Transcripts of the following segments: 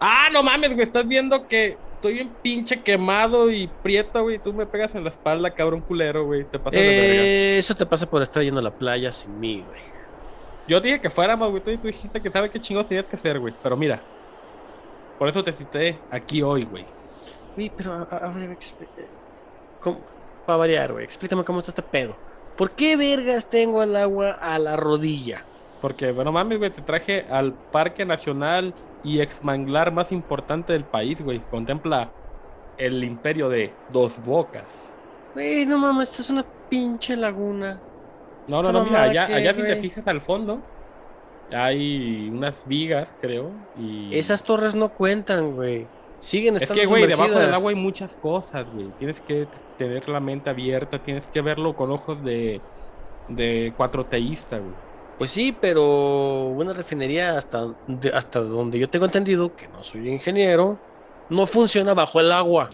Ah, no mames, güey, estás viendo que estoy bien pinche quemado y prieto, güey. Tú me pegas en la espalda, cabrón culero, güey. Te pasa de verga. Eh, eso te pasa por estar yendo a la playa sin mí, güey. Yo dije que fuéramos, güey. Tú, tú dijiste que sabe qué chingados tenías que hacer, güey. Pero mira, por eso te cité aquí hoy, güey. Güey, pero a, a- a ver, eh. Para variar, güey, explícame cómo está este pedo. ¿Por qué vergas tengo el agua a la rodilla? Porque, bueno, mames, güey, te traje al Parque Nacional y Exmanglar más importante del país, güey. Contempla el imperio de Dos Bocas. Güey, no mames, esto es una pinche laguna. No, no, no, mira, allá, que, allá si te fijas al fondo, hay unas vigas, creo. Y... Esas torres no cuentan, güey. Siguen Es estando que, güey, debajo del agua hay muchas cosas, güey. Tienes que tener la mente abierta, tienes que verlo con ojos de, de cuatroteísta, güey. Pues sí, pero una refinería hasta, de- hasta donde yo tengo entendido, que no soy ingeniero, no funciona bajo el agua.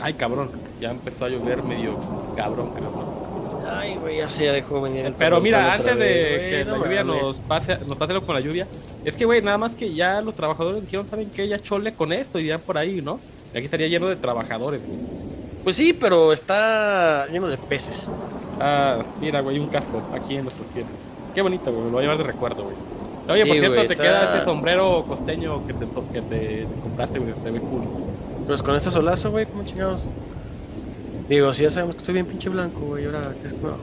Ay, cabrón, ya empezó a llover medio cabrón, creo. ¿no? Ay, güey, ya se ya dejó venir. el Pero mira, antes de vez, que no la lluvia nos pase, nos pase lo con la lluvia, es que, güey, nada más que ya los trabajadores dijeron, ¿saben qué? Ya chole con esto y ya por ahí, ¿no? Y aquí estaría lleno de trabajadores, güey. Pues sí, pero está lleno de peces. Ah, mira, güey, un casco aquí en nuestros pies. Qué bonito, güey, lo voy a llevar de recuerdo, güey. Oye, Sí, por cierto, güey, te está- queda este sombrero costeño que te, que te compraste, güey, te ve cool. Pues con este solazo, güey, ¿cómo chingados? Digo, si ya sabemos que estoy bien pinche blanco, güey, ahora ¿qué es no,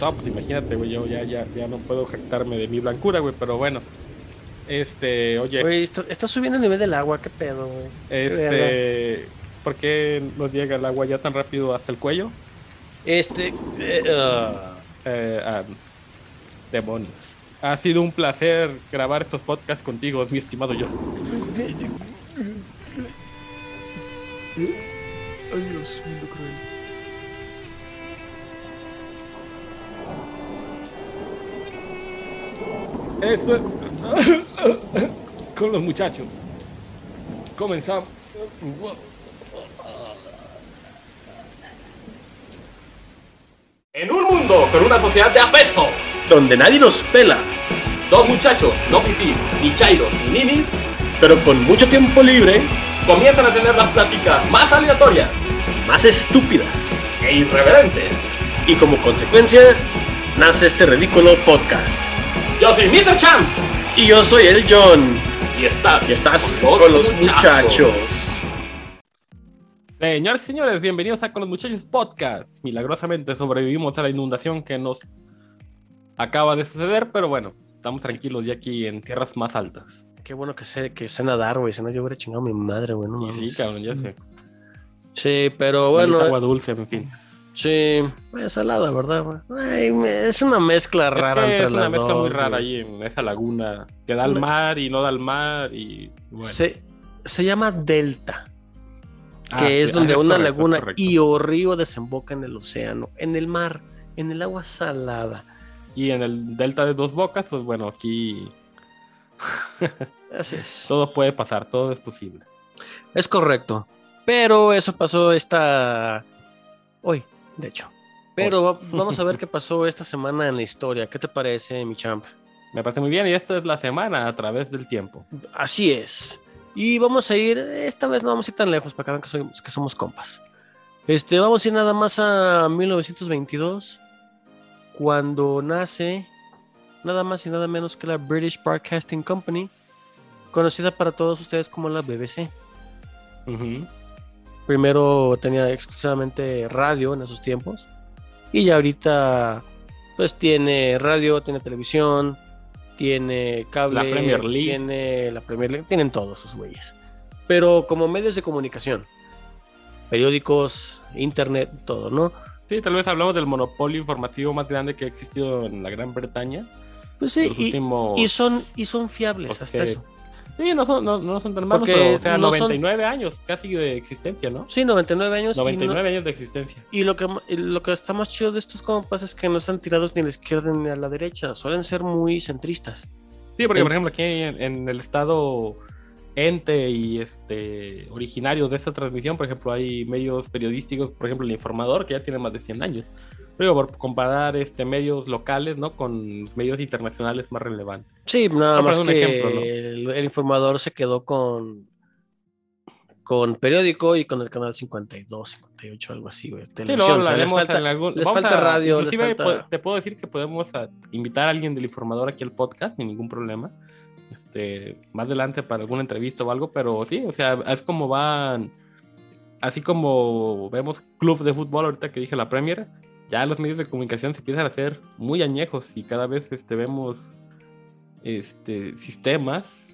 No, pues imagínate, güey, yo ya, ya, ya no puedo jactarme de mi blancura, güey, pero bueno. Este, oye, Güey, está, está subiendo el nivel del agua, qué pedo, güey. Este, ¿por qué nos llega el agua ya tan rápido hasta el cuello? Este, Eh, ah, demonios. Ha sido un placer grabar estos podcasts contigo, mi estimado yo. Adiós, mundo cruel. Eso es... con los muchachos. Comenzamos. En un mundo con una sociedad de apeso, donde nadie nos pela, dos muchachos, no fifís, ni chairos, ni ninis, pero con mucho tiempo libre, comienzan a tener las pláticas más aleatorias más estúpidas. e irreverentes. Y como consecuencia, nace este ridículo podcast. Yo soy Mr. Chance Y yo soy el John, y estás, y estás con los muchachos. Señores y señores, bienvenidos a Con los Muchachos Podcast. Milagrosamente sobrevivimos a la inundación que nos acaba de suceder, pero bueno, estamos tranquilos ya aquí en tierras más altas. Qué bueno que sé, que sé nadar, güey. Si no, yo hubiera chingado a mi madre, güey. No sí, cabrón, ya sé. Sí, pero bueno. agua dulce, en fin. Sí, es salada, ¿verdad? Ay, es una mezcla Es rara que entre es una las mezcla muy dos, rara ahí en esa laguna que da al Una- mar y no da al mar y bueno. Se, se llama Delta, Ah, que es sí, donde ah, una correcto, es laguna y o río desemboca en el océano, en el mar, en el agua salada. Y en el delta de dos bocas, pues bueno, aquí Así es. todo puede pasar, todo es posible. Es correcto. Pero eso pasó esta. Hoy, de hecho. Pero va- vamos a ver qué pasó esta semana en la historia. ¿Qué te parece, mi champ? Me parece muy bien y esta es la semana a través del tiempo. Así es. Y vamos a ir, esta vez no vamos a ir tan lejos para que vean que, que somos compas. Este, vamos a ir nada más a 1922, cuando nace nada más y nada menos que la British Broadcasting Company, conocida para todos ustedes como la BBC. Primero tenía exclusivamente radio en esos tiempos, y ya ahorita pues tiene radio, tiene televisión, tiene cable, La Premier League. tiene la Premier League, tienen todos sus güeyes. Pero como medios de comunicación, periódicos, internet, todo, ¿no? Sí, tal vez hablamos del monopolio informativo más grande que ha existido en la Gran Bretaña. Pues sí, y, últimos... y son y son fiables Porque- hasta eso. Sí, no son, no, no son tan malos, pero o sea, no son- 99 años casi de existencia, ¿no? Sí, 99 años. y no- 99 años de existencia. Y lo que, lo que está más chido de estos compas es que no están tirados ni a la izquierda ni a la derecha. Suelen ser muy centristas. Sí, porque En- por ejemplo aquí en, en el estado ente y este originario de esta transmisión, por ejemplo, hay medios periodísticos, por ejemplo, el Informador, que ya tiene más de 100 años. Pero por comparar este medios locales, ¿no? Con medios internacionales más relevantes. Sí, nada más que ejemplo, ¿no? el, el informador se quedó con, con periódico y con el canal 52, 58, algo así, güey. Sí, Televisión, luego o sea, les falta- en algún- les falta a- radio, les falta- te puedo decir que podemos a- invitar a alguien del informador aquí al podcast sin ningún problema. Este, más adelante para alguna entrevista o algo, pero sí, o sea, es como van, así como vemos club de fútbol ahorita que dije la Premier, ya los medios de comunicación se empiezan a hacer muy añejos y cada vez este, vemos este, sistemas,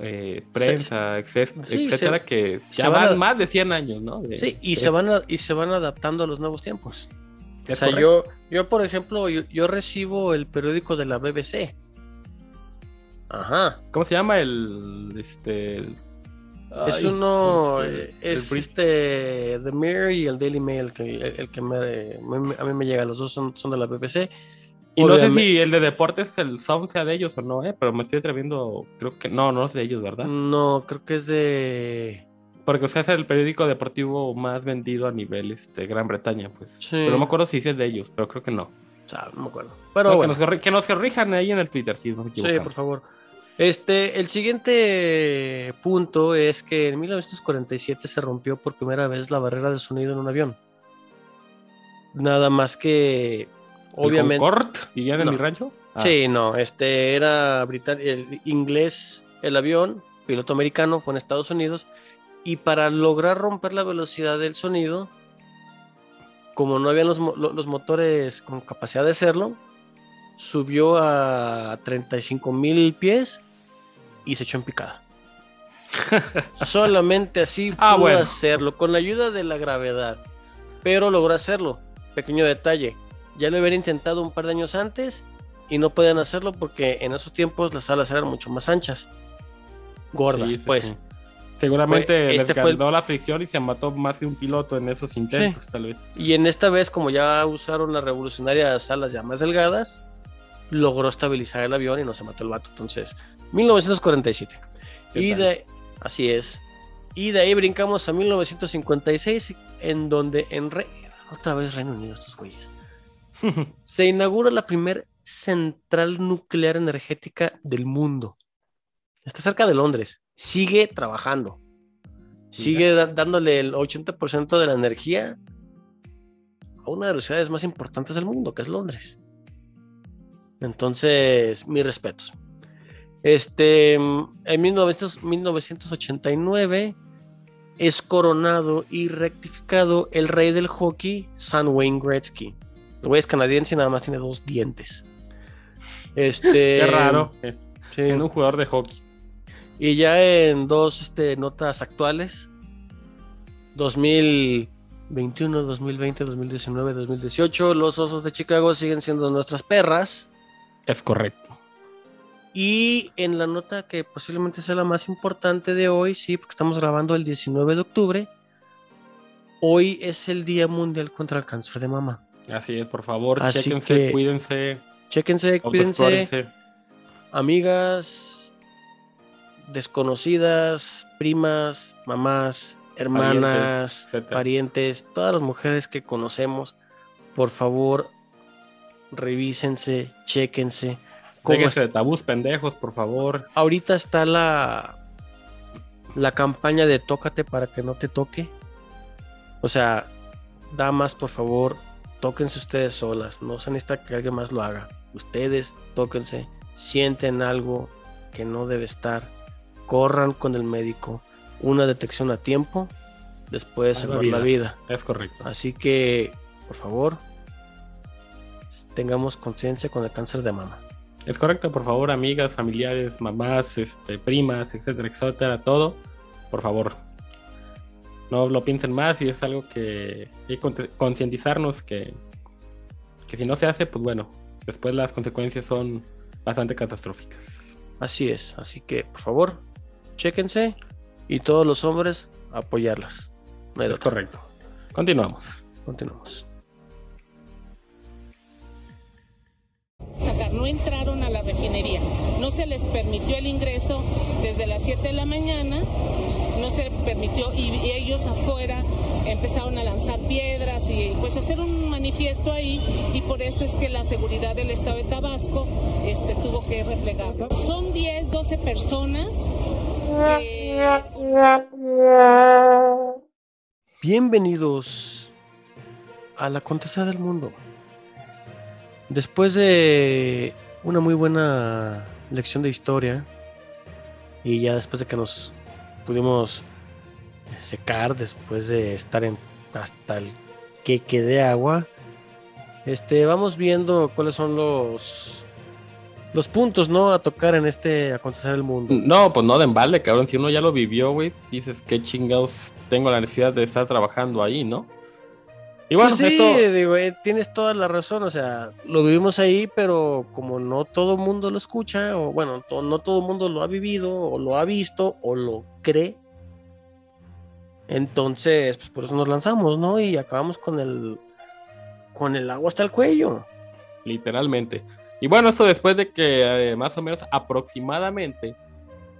eh, prensa, etcétera, sí, etcétera, se- que ya van más de 100 años, ¿no? De- Sí, y de- se, van a- y se van adaptando a los nuevos tiempos. es o sea, correcto. yo, yo, por ejemplo, yo, yo recibo el periódico de la BBC. Ajá. ¿Cómo se llama el este el- es ay, uno, el- eh, el es Brit- este, The Mirror y el Daily Mail, que, el, que me, me- a mí me llega, los dos son, son de la BBC. y no sé si el de deportes el sound sea de ellos o no, eh, pero me estoy atreviendo, creo que no, no es de ellos, ¿verdad? No, creo que es de... Porque o sea, es el periódico deportivo más vendido a nivel este Gran Bretaña, pues. Sí. Pero no me acuerdo si es de ellos, pero creo que no. O sea, no me acuerdo. Pero No, bueno. que, nos que nos corrijan ahí en el Twitter, si nos Sí, equivocamos. por favor. Este, el siguiente punto es que en 1947 se rompió por primera vez la barrera de sonido en un avión. Nada más que, ¿El obviamente. Concorde, dirían en No. mi rancho? Ah, Sí, no, este era britan- el inglés, el avión, piloto americano, fue en Estados Unidos. Y para lograr romper la velocidad del sonido, como no habían los motores con capacidad de hacerlo, subió a 35 mil pies y se echó en picada. Solamente así pudo Ah, bueno. hacerlo, con la ayuda de la gravedad. Pero logró hacerlo. Pequeño detalle. Ya lo habían intentado un par de años antes y no podían hacerlo porque en esos tiempos las alas eran mucho más anchas. Gordas, sí, sí, pues. sí. Seguramente Pues, este les fue el- la fricción y se mató más de un piloto en esos intentos, tal vez. Y en esta vez, como ya usaron las revolucionarias alas ya más delgadas, logró estabilizar el avión y no se mató el vato. Entonces, 1947. ¿Qué Y de, así es. Y de ahí brincamos a 1956, en donde en Re- otra vez Reino Unido, estos güeyes. se inaugura la primera central nuclear energética del mundo. Está cerca de Londres. Sigue trabajando. Sigue da- dándole el 80% de la energía a una de las ciudades más importantes del mundo, que es Londres. Entonces, mis respetos. Este, en 1900 1989 es coronado y rectificado el rey del hockey, San Wayne Gretzky. El güey es canadiense y nada más tiene dos dientes. Este, Qué raro. eh, sí. En un jugador de hockey. Y ya en dos este, notas actuales, 2021, 2020, 2019, 2018, los Osos de Chicago siguen siendo nuestras perras. Es correcto. Y en la nota que posiblemente sea la más importante de hoy, sí, porque estamos grabando el 19 de octubre, hoy es el Día Mundial contra el Cáncer de Mama. Así es, por favor, Así chéquense, que- cuídense, Chéquense, cuídense, amigas, desconocidas, primas, mamás, hermanas, etcétera. parientes, todas las mujeres que conocemos, por favor, revísense, chéquense. Déjense de tabús pendejos, por favor. ahorita está la la campaña de tócate para que no te toque. O sea, damas, por favor, tóquense ustedes solas. No se necesita que alguien más lo haga. Ustedes tóquense, sienten algo que no debe estar, corran con el médico. Una detección a tiempo, después Salva salvar la vida. Es correcto. Así que, por favor, tengamos conciencia con el cáncer de mama. Es correcto, por favor, amigas, familiares, mamás, este, primas, etcétera, etcétera, todo. Por favor. No lo piensen más y es algo que hay que con- concientizarnos que, que si no se hace, pues bueno, después las consecuencias son bastante catastróficas. Así es, así que por favor, chéquense y todos los hombres apoyarlas. No Es otra. correcto. Continuamos. Continuamos. sacar, no entraron a la refinería. No se les permitió el ingreso desde las 7 de la mañana, no se permitió y, y ellos afuera empezaron a lanzar piedras y pues hacer un manifiesto ahí y por eso es que la seguridad del estado de Tabasco este, tuvo que replegar. Son 10, 12 personas Bienvenidos a la contesa del mundo. Después de una muy buena lección de historia y ya después de que nos pudimos secar después de estar en hasta el que quede agua, este vamos viendo cuáles son los los puntos, ¿no? A tocar en este acontecer del mundo. No, pues no de embale, cabrón. Si uno ya lo vivió, güey, dices, qué chingados tengo la necesidad de estar trabajando ahí, ¿no? Y bueno, pues sí, digo, eh, tienes toda la razón, o sea, lo vivimos ahí, pero como no todo mundo lo escucha, o bueno, no todo mundo lo ha vivido, o lo ha visto, o lo cree, entonces, pues por eso nos lanzamos, ¿no? Y acabamos con el, con el agua hasta el cuello. Literalmente. Y bueno, eso después de que eh, más o menos aproximadamente,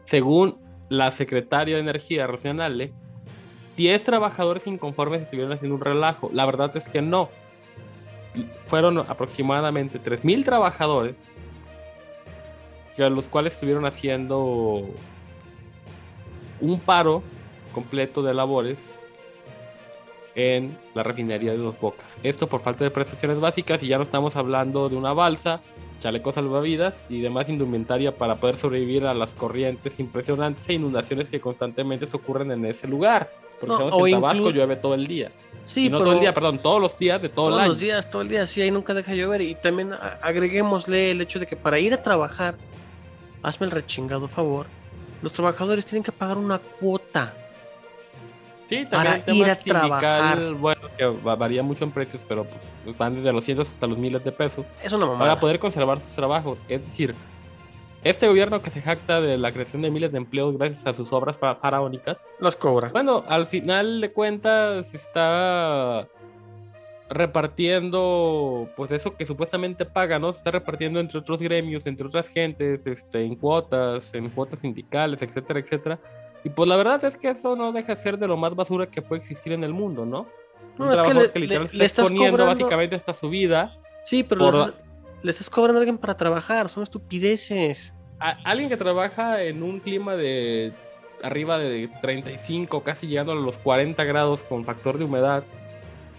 según la secretaria de Energía Racional, 10 trabajadores inconformes estuvieron haciendo un relajo. La verdad es que no. Fueron aproximadamente 3.000 trabajadores, que los cuales estuvieron haciendo un paro completo de labores en la refinería de Dos Bocas. Esto por falta de prestaciones básicas y ya no estamos hablando de una balsa, chalecos salvavidas y demás indumentaria para poder sobrevivir a las corrientes impresionantes e inundaciones que constantemente se ocurren en ese lugar. Porque sabemos que en Tabasco llueve todo el día. Sí, no todo el día, perdón, todos los días de todo el año. Todos los días, todo el día, sí, ahí nunca deja de llover. Y también agreguémosle el hecho de que para ir a trabajar, hazme el rechingado favor, los trabajadores tienen que pagar una cuota Sí, también para ir a trabajar. bueno, que varía mucho en precios, pero pues van desde los cientos hasta los miles de pesos. Es una mamada. Para poder conservar sus trabajos. Es decir, este gobierno que se jacta de la creación de miles de empleos gracias a sus obras faraónicas. Los cobra. Bueno, al final de cuentas está repartiendo pues eso que supuestamente paga, ¿no? Se está repartiendo entre otros gremios, entre otras gentes, este, en cuotas, en cuotas sindicales, etcétera, etcétera y pues la verdad es que eso no deja de ser de lo más basura que puede existir en el mundo, ¿no? No, es que le, le, estás cobrando básicamente hasta su vida. Sí, pero le, estás, cobrando a alguien para trabajar, son estupideces. alguien que trabaja en un clima de arriba de 35, casi llegando a los 40 grados con factor de humedad,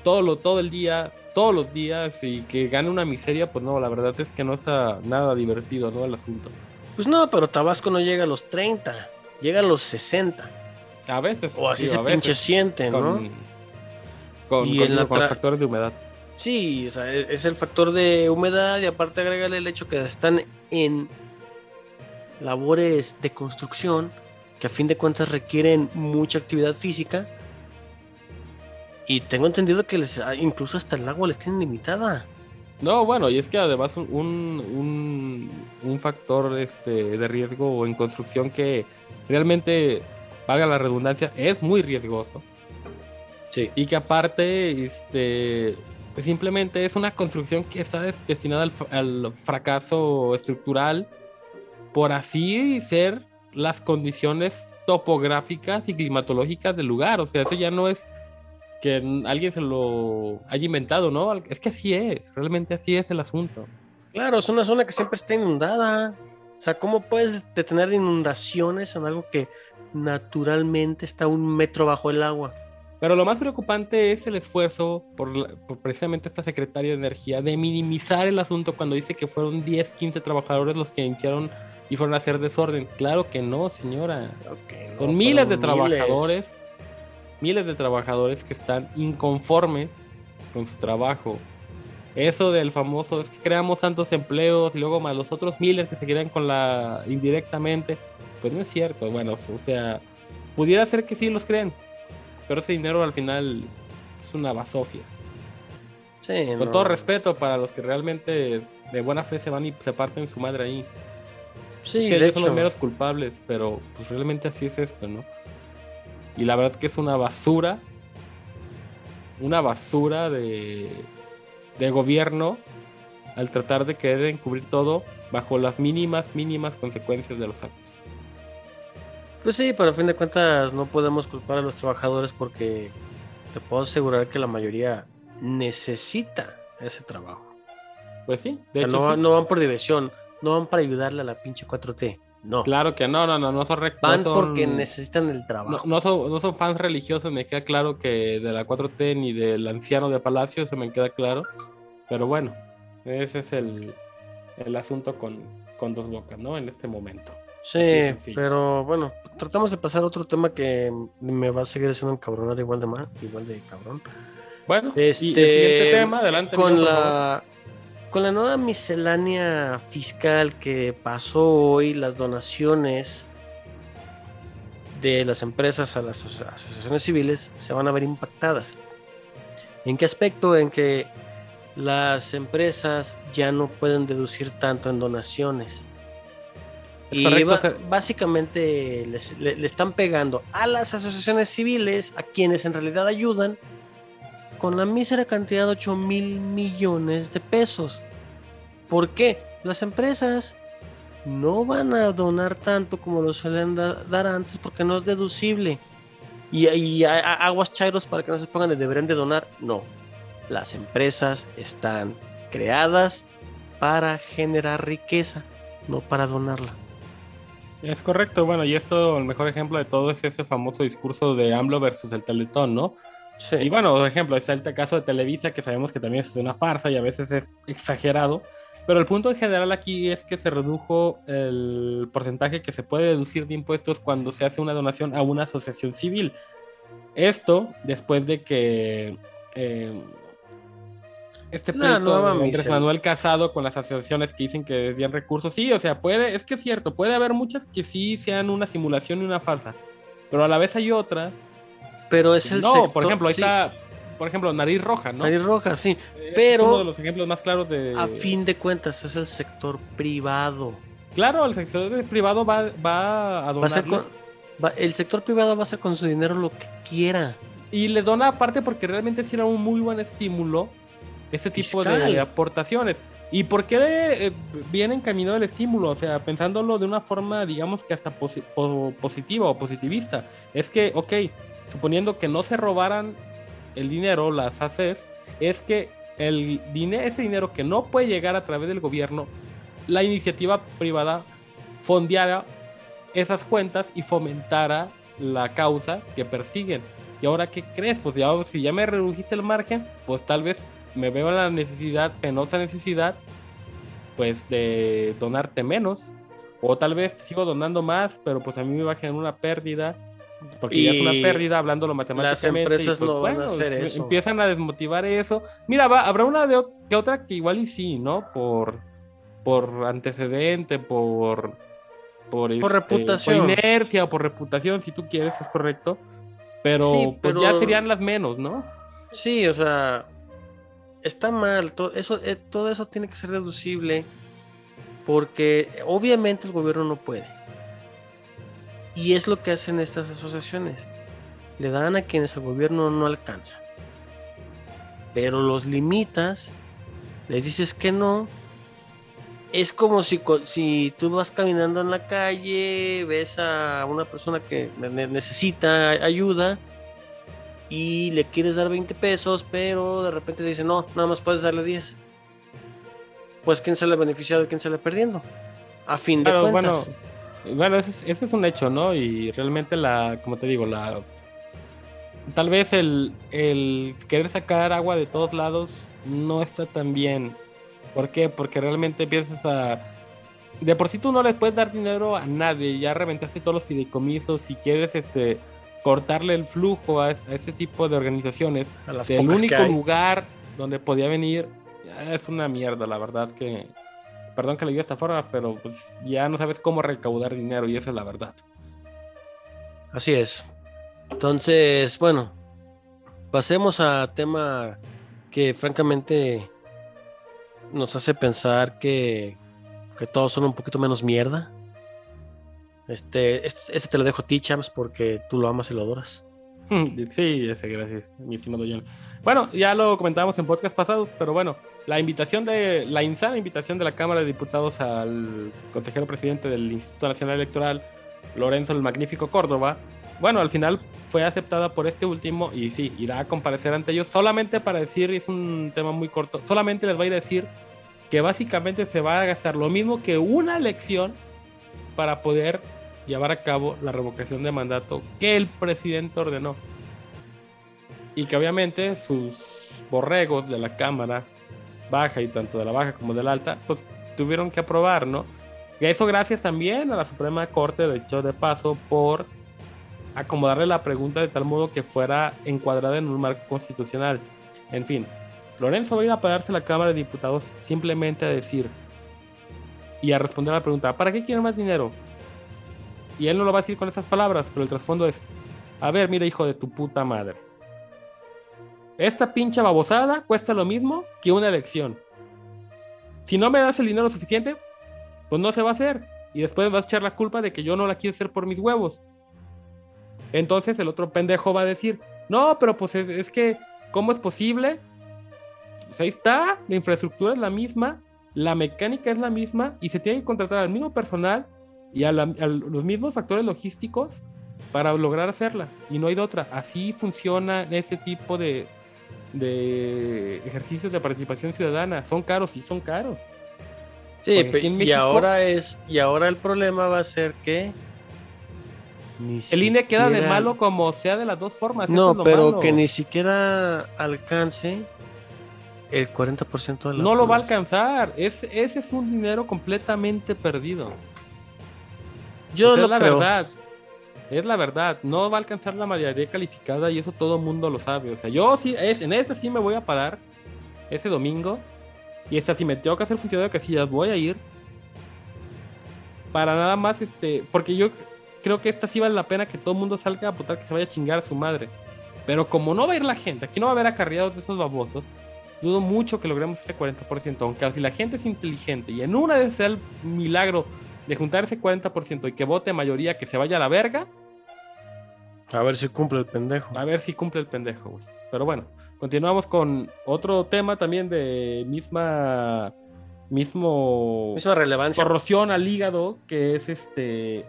todo, lo, todo el día, todos los días y que gane una miseria, pues no, la verdad es que no está nada divertido, ¿no? El asunto. Pues no, pero Tabasco no llega a los 30 llega a los 60. A veces. O así se pinche siente, ¿no? Con, y con, con factores de humedad. Sí, o sea, e-, es el factor de humedad y aparte agregarle el hecho que están en labores de construcción que a fin de cuentas requieren mucha actividad física. Y tengo entendido que les, incluso hasta el agua les tienen limitada. No, bueno, y es que además un, un, un factor este, de riesgo en construcción que realmente, valga la redundancia, es muy riesgoso. Sí. Y que aparte, este, pues simplemente es una construcción que está destinada al, fracaso estructural por así ser las condiciones topográficas y climatológicas del lugar. O sea, eso ya no es que alguien se lo haya inventado, ¿no? Es que así es, realmente así es el asunto. Claro, es una zona que siempre está inundada. O sea, ¿cómo puedes detener inundaciones en algo que naturalmente está un metro bajo el agua? Pero lo más preocupante es el esfuerzo por, precisamente esta secretaria de Energía de minimizar el asunto cuando dice que fueron 10, 15 trabajadores los que iniciaron y fueron a hacer desorden. Claro que no, señora. Son miles de trabajadores, miles de trabajadores que están inconformes con su trabajo, eso del famoso es que creamos tantos empleos y luego más los otros miles que se quedan con la indirectamente, pues no es cierto. Bueno, o sea, pudiera ser que sí los creen, pero ese dinero al final es una basofia. Sí, con todo respeto para los que realmente de buena fe se van y se parten su madre ahí. Sí, que ellos son los meros culpables, pero pues realmente así es esto, ¿no? Y la verdad que es una basura, una basura de de gobierno al tratar de querer encubrir todo bajo las mínimas, mínimas consecuencias de los actos. Pues sí, pero a fin de cuentas no podemos culpar a los trabajadores porque te puedo asegurar que la mayoría necesita ese trabajo. Pues sí, de hecho, no, no, van por diversión, no van para ayudarle a la pinche 4T, No. Claro que no, no, no, no son Van no son- porque necesitan el No, trabajo. no son, no son fans religiosos, me queda claro que de la 4T ni del anciano de Palacio, eso me queda claro. Pero bueno, ese es el, el asunto con, con dos bocas, ¿no? En este momento. Sí, pero bueno, tratamos de pasar a otro tema que me va a seguir haciendo encabronar igual de mal, igual de cabrón. Bueno, Este, el siguiente tema, adelante. con la con la nueva miscelánea fiscal que pasó hoy, las donaciones de las empresas a las aso- asociaciones civiles se van a ver impactadas. ¿En qué aspecto? En que las empresas ya no pueden deducir tanto en donaciones. Es Y correcto, básicamente les- le, le están pegando a las asociaciones civiles, a quienes en realidad ayudan, con la mísera cantidad de 8 mil millones de pesos. ¿Por qué? Las empresas no van a donar tanto como lo suelen da- dar antes porque no es deducible. Y, y a- a- aguas chairos para que no se pongan de deberían de donar. No. Las empresas están creadas para generar riqueza, no para donarla. Es correcto, bueno, y esto, el mejor ejemplo de todo es ese famoso discurso de AMLO versus el Teletón, ¿no? Sí. Y bueno, por ejemplo, está el caso de Televisa, que sabemos que también es una farsa y a veces es exagerado. Pero el punto en general aquí es que se redujo el porcentaje que se puede deducir de impuestos cuando se hace una donación a una asociación civil. Esto después de que eh, este pleito nueva de Andrés Manuel Casado con las asociaciones que dicen que desvían recursos, sí, o sea, puede, es que es cierto, puede haber muchas que sí sean una simulación y una farsa, pero a la vez hay otras Pero es el no, sector- por ejemplo, ahí sí, está, por ejemplo, Nariz Roja, ¿no? Nariz roja, sí. Es pero- uno de los ejemplos más claros de. A fin de cuentas es el sector privado. Claro, el sector privado va, va a Va a ser donar. con- va- el sector privado va a hacer con su dinero lo que quiera. Y le dona aparte porque realmente sí era un muy buen estímulo ese tipo Fiscal. de aportaciones. ¿Y por qué eh, viene encaminado el estímulo? O sea, pensándolo de una forma, digamos que hasta posi- po- positiva o positivista. Es que, ok, suponiendo que no se robaran el dinero, las ACES, es que el dinero, ese dinero que no puede llegar a través del gobierno, la iniciativa privada fondeara esas cuentas y fomentara la causa que persiguen. ¿Y ahora qué crees? Pues ya, si ya me redujiste el margen, pues tal vez me veo en la necesidad, penosa necesidad, pues de donarte menos. O tal vez sigo donando más, pero pues a mí me va a generar una pérdida. Porque ya es una Y pérdida hablándolo matemáticamente. y, empresas pues, no van a bueno, hacer eso. Empiezan a desmotivar eso. Mira, va, habrá una de que otra que igual y sí, ¿no? Por, por antecedente, por... Por, este, reputación. Por inercia o por reputación, si tú quieres, es correcto. Pero, Sí, pues pero- ya serían las menos, ¿no? Sí, o sea, está mal. to- eso, eh, todo eso tiene que ser deducible porque obviamente el gobierno no puede. Y es lo que hacen estas asociaciones. Le dan a quienes el gobierno no alcanza. Pero los limitas, les dices que no. Es como si, si tú vas caminando en la calle, ves a una persona que ne- ne- necesita ayuda y le quieres dar 20 pesos, pero de repente te dice, no, nada más puedes darle 10. Pues quién sale beneficiado y quién sale perdiendo. A fin de cuentas. bueno, Bueno, ese es, ese es un hecho, ¿no? Y realmente la, como te digo, la... Tal vez el, el querer sacar agua de todos lados no está tan bien. ¿Por qué? Porque realmente empiezas a... De por sí tú no les puedes dar dinero a nadie, ya reventaste todos los fideicomisos, si quieres este, cortarle el flujo a, a ese tipo de organizaciones, a las el único lugar donde podía venir es una mierda, la verdad que perdón que lo diga esta forma, pero pues ya no sabes cómo recaudar dinero y esa es la verdad. Así es. Entonces, bueno, pasemos a tema que francamente nos hace pensar que, que todos son un poquito menos mierda. Este, este, este te lo dejo a ti, Champs, porque tú lo amas y lo adoras. Sí, ese, gracias, mi estimado John. Bueno, ya lo comentábamos en podcast pasados, pero bueno, la invitación de la insana invitación de la Cámara de Diputados al consejero presidente del Instituto Nacional Electoral, Lorenzo el Magnífico Córdoba, bueno, al final fue aceptada por este último y sí, irá a comparecer ante ellos solamente para decir, es un tema muy corto, solamente les va a ir a decir que básicamente se va a gastar lo mismo que una elección para poder llevar a cabo la revocación de mandato que el presidente ordenó. Y que obviamente sus borregos de la Cámara Baja y tanto de la Baja como de la Alta, pues tuvieron que aprobar, ¿no? Y eso gracias también a la Suprema Corte, de hecho, de paso, por acomodarle la pregunta de tal modo que fuera encuadrada en un marco constitucional. En fin, Lorenzo va a ir a pararse a la Cámara de Diputados simplemente a decir y a responder a la pregunta, ¿para qué quieren más dinero? Y él no lo va a decir con esas palabras, pero el trasfondo es, a ver, mira hijo de tu puta madre. Esta pincha babosada cuesta lo mismo que una elección. Si no me das el dinero suficiente, pues no se va a hacer. Y después vas a echar la culpa de que yo no la quiero hacer por mis huevos. Entonces el otro pendejo va a decir, no, pero pues es, que, ¿cómo es posible? Pues ahí está, la infraestructura es la misma, la mecánica es la misma y se tiene que contratar al mismo personal y a, los mismos factores logísticos para lograr hacerla. Y no hay de otra. Así funciona ese tipo de, de ejercicios de participación ciudadana. Son caros y son caros. Sí, y ahora es, y ahora el problema va a ser que el INE queda de malo como sea de las dos formas. No, pero que ni siquiera alcance el 40% de la No lo va a alcanzar. ese es un dinero completamente perdido. Yo es la verdad. Es la verdad. No va a alcanzar la mayoría calificada y eso todo el mundo lo sabe. O sea, yo sí, en este sí me voy a parar ese domingo. Y esta si me tengo que hacer funcionario de casillas, voy a ir. Para nada más, este. Porque yo creo que esta sí vale la pena que todo el mundo salga a putar que se vaya a chingar a su madre. Pero como no va a ir la gente, aquí no va a haber acarreados de esos babosos, dudo mucho que logremos ese 40%. Aunque si la gente es inteligente y en una de sea el milagro de juntar ese 40% y que vote mayoría que se vaya a la verga. A ver si cumple el pendejo. A ver si cumple el pendejo, güey. Pero bueno, continuamos con otro tema también de misma mismo misma relevancia corrosión al hígado que es este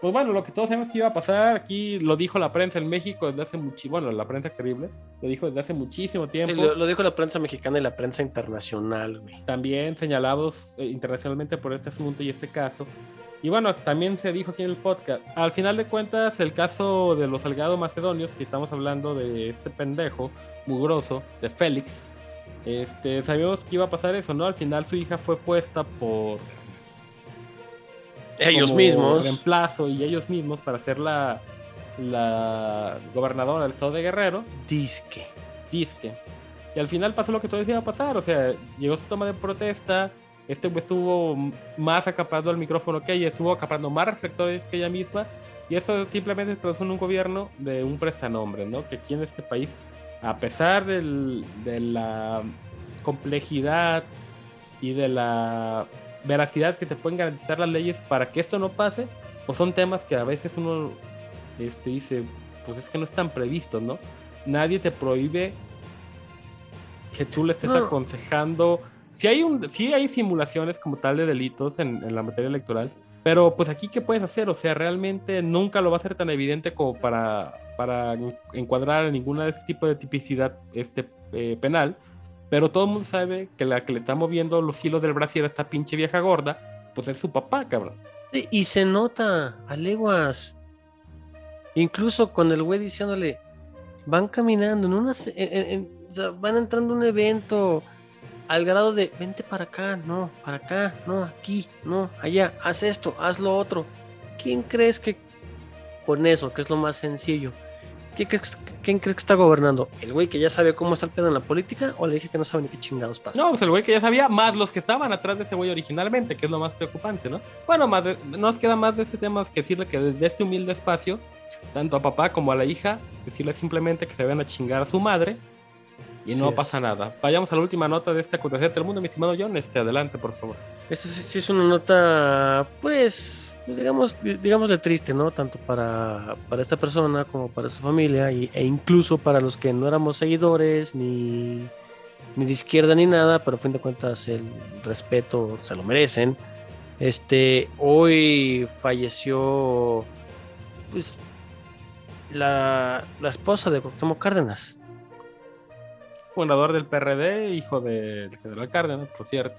pues bueno, lo que todos sabemos que iba a pasar, aquí lo dijo la prensa en México desde hace mucho, bueno, la prensa terrible, lo dijo desde hace muchísimo tiempo. Sí, lo, dijo la prensa mexicana y la prensa internacional, güey. También señalados eh, internacionalmente por este asunto y este caso. Y bueno, también se dijo aquí en el podcast, al final de cuentas, el caso de los Salgado Macedonios, si estamos hablando de este pendejo mugroso, de Félix, este, sabíamos que iba a pasar eso, ¿no? Al final su hija fue puesta por ellos mismos. Reemplazo y ellos mismos para ser la, la gobernadora del estado de Guerrero. Disque. Disque. Y al final pasó lo que todo iba a pasar. O sea, llegó su toma de protesta. Este estuvo más acaparado al micrófono que ella, estuvo acaparando más reflectores que ella misma. Y eso simplemente se tradujo en un gobierno de un prestanombre, ¿no? Que aquí en este país, a pesar del, de la complejidad y de la veracidad que te pueden garantizar las leyes para que esto no pase, o son temas que a veces uno este, dice, pues es que no están previstos, ¿no? Nadie te prohíbe que tú le estés aconsejando. Si hay, un, si hay simulaciones como tal de delitos en, la materia electoral, pero pues aquí, ¿qué puedes hacer? O sea, realmente nunca lo va a ser tan evidente como para, para encuadrar ninguna de ese tipo de tipicidad este, eh, penal. Pero todo el mundo sabe que la que le está moviendo los hilos del brasil a esta pinche vieja gorda, pues es su papá, cabrón. Sí, y se nota a leguas. Incluso con el güey diciéndole, van caminando en unas. van entrando a un evento al grado de, vente para acá, no, para acá, no, aquí, no, allá, haz esto, haz lo otro. ¿Quién crees que con eso, que es lo más sencillo, ¿Quién crees, que está gobernando? ¿El güey que ya sabe cómo está el pedo en la política o le dije que no sabe ni qué chingados pasa? No, pues el güey que ya sabía, más los que estaban atrás de ese güey originalmente, que es lo más preocupante, ¿no? Bueno, más nos queda más de ese tema que decirle que desde este humilde espacio, tanto a papá como a la hija, decirle simplemente que se vayan a chingar a su madre y no pasa nada. Vayamos a la última nota de este acontecer del mundo, mi estimado John. Este, adelante, por favor. Esta sí es una nota, pues, pues digamos, digamos de triste, ¿no? Tanto para, para esta persona como para su familia e incluso para los que no éramos seguidores ni, ni de izquierda ni nada, pero a fin de cuentas el respeto se lo merecen. Este, hoy falleció pues la, la esposa de Cuauhtémoc Cárdenas. Fundador del PRD, hijo del general Cárdenas, por cierto.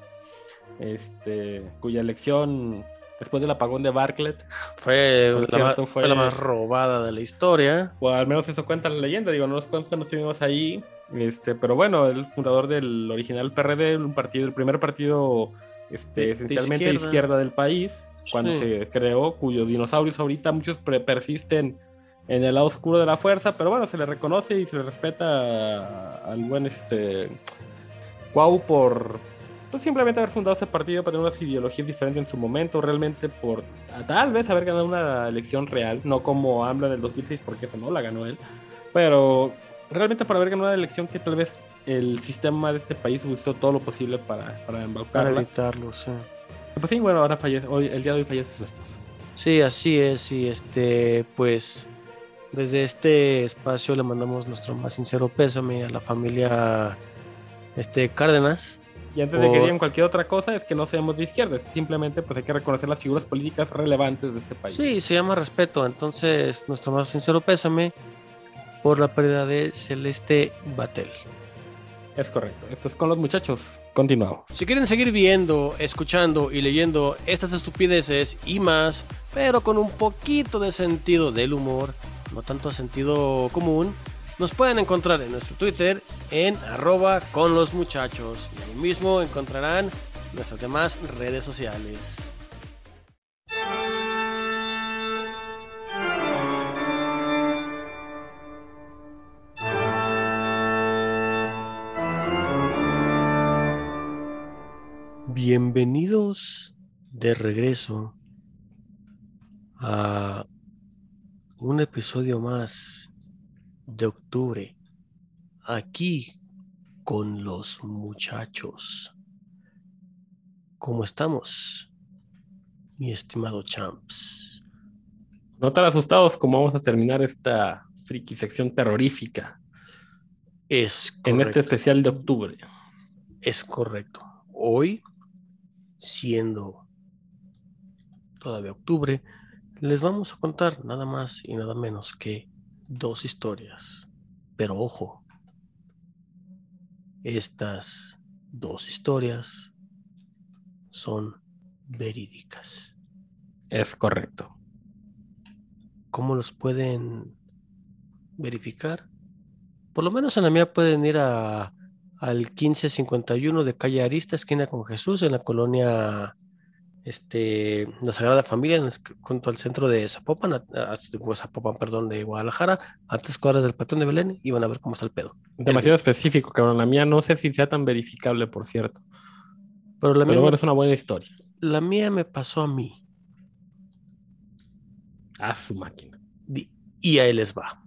Este, cuya elección después del apagón de Bartlett. Fue, la, cierto, ma- fue fue- la más robada de la historia. O al menos eso cuenta la leyenda, digo, no nos consta, no estuvimos ahí. Este, pero bueno, el fundador del original PRD, un partido, el primer partido este, De- esencialmente de izquierda. izquierda. del país, cuando Sí. se creó, cuyos dinosaurios ahorita muchos pre- persisten en el lado oscuro de la fuerza, pero bueno, se le reconoce y se le respeta al buen este Cuau por pues, simplemente haber fundado ese partido para tener unas ideologías diferentes en su momento, realmente por tal vez haber ganado una elección real, no como AMLO en el 2006, porque eso no la ganó él, pero realmente por haber ganado una elección que tal vez el sistema de este país hizo todo lo posible para, para Para embaucarla. evitarlo, sí. Pues sí, bueno, ahora fallece, hoy, el día de hoy fallece su esposa. Sí, así es. Y este, pues, desde este espacio le mandamos nuestro más sincero pésame a la familia este, Cárdenas. Y antes de que digan cualquier otra cosa, es que no seamos de izquierda, simplemente pues hay que reconocer las figuras políticas relevantes de este país. Sí, se llama respeto. Entonces, nuestro más sincero pésame por la pérdida de Celeste Batel. Es correcto. Esto es con los muchachos. Continuamos. Si quieren seguir viendo, escuchando y leyendo estas estupideces y más, pero con un poquito de sentido del humor, no tanto sentido común, nos pueden encontrar en nuestro Twitter en arroba con los muchachos. Y ahí mismo encontrarán nuestras demás redes sociales. Bienvenidos de regreso a un episodio más de octubre aquí con los muchachos. ¿Cómo estamos, mi estimado Champs? No tan asustados como vamos a terminar esta friki sección terrorífica Es en este especial de octubre. Es correcto. Hoy, siendo todavía octubre, les vamos a contar nada más y nada menos que dos historias. Pero ojo, estas dos historias son verídicas. Es correcto. ¿Cómo los pueden verificar? Por lo menos en la mía pueden ir a, al 1551 de calle Arista, esquina con Jesús, en la colonia este, La Sagrada Familia, en el- junto al centro de Zapopan, a- a- Zapopan, perdón, de Guadalajara, a tres cuadras del Patón de Belén, y van a ver cómo está el pedo. Demasiado específico, cabrón. La mía no sé si sea tan verificable, por cierto. Pero la, Pero mía, es una buena historia. la mía me pasó a mí, A su máquina. Y ahí les va.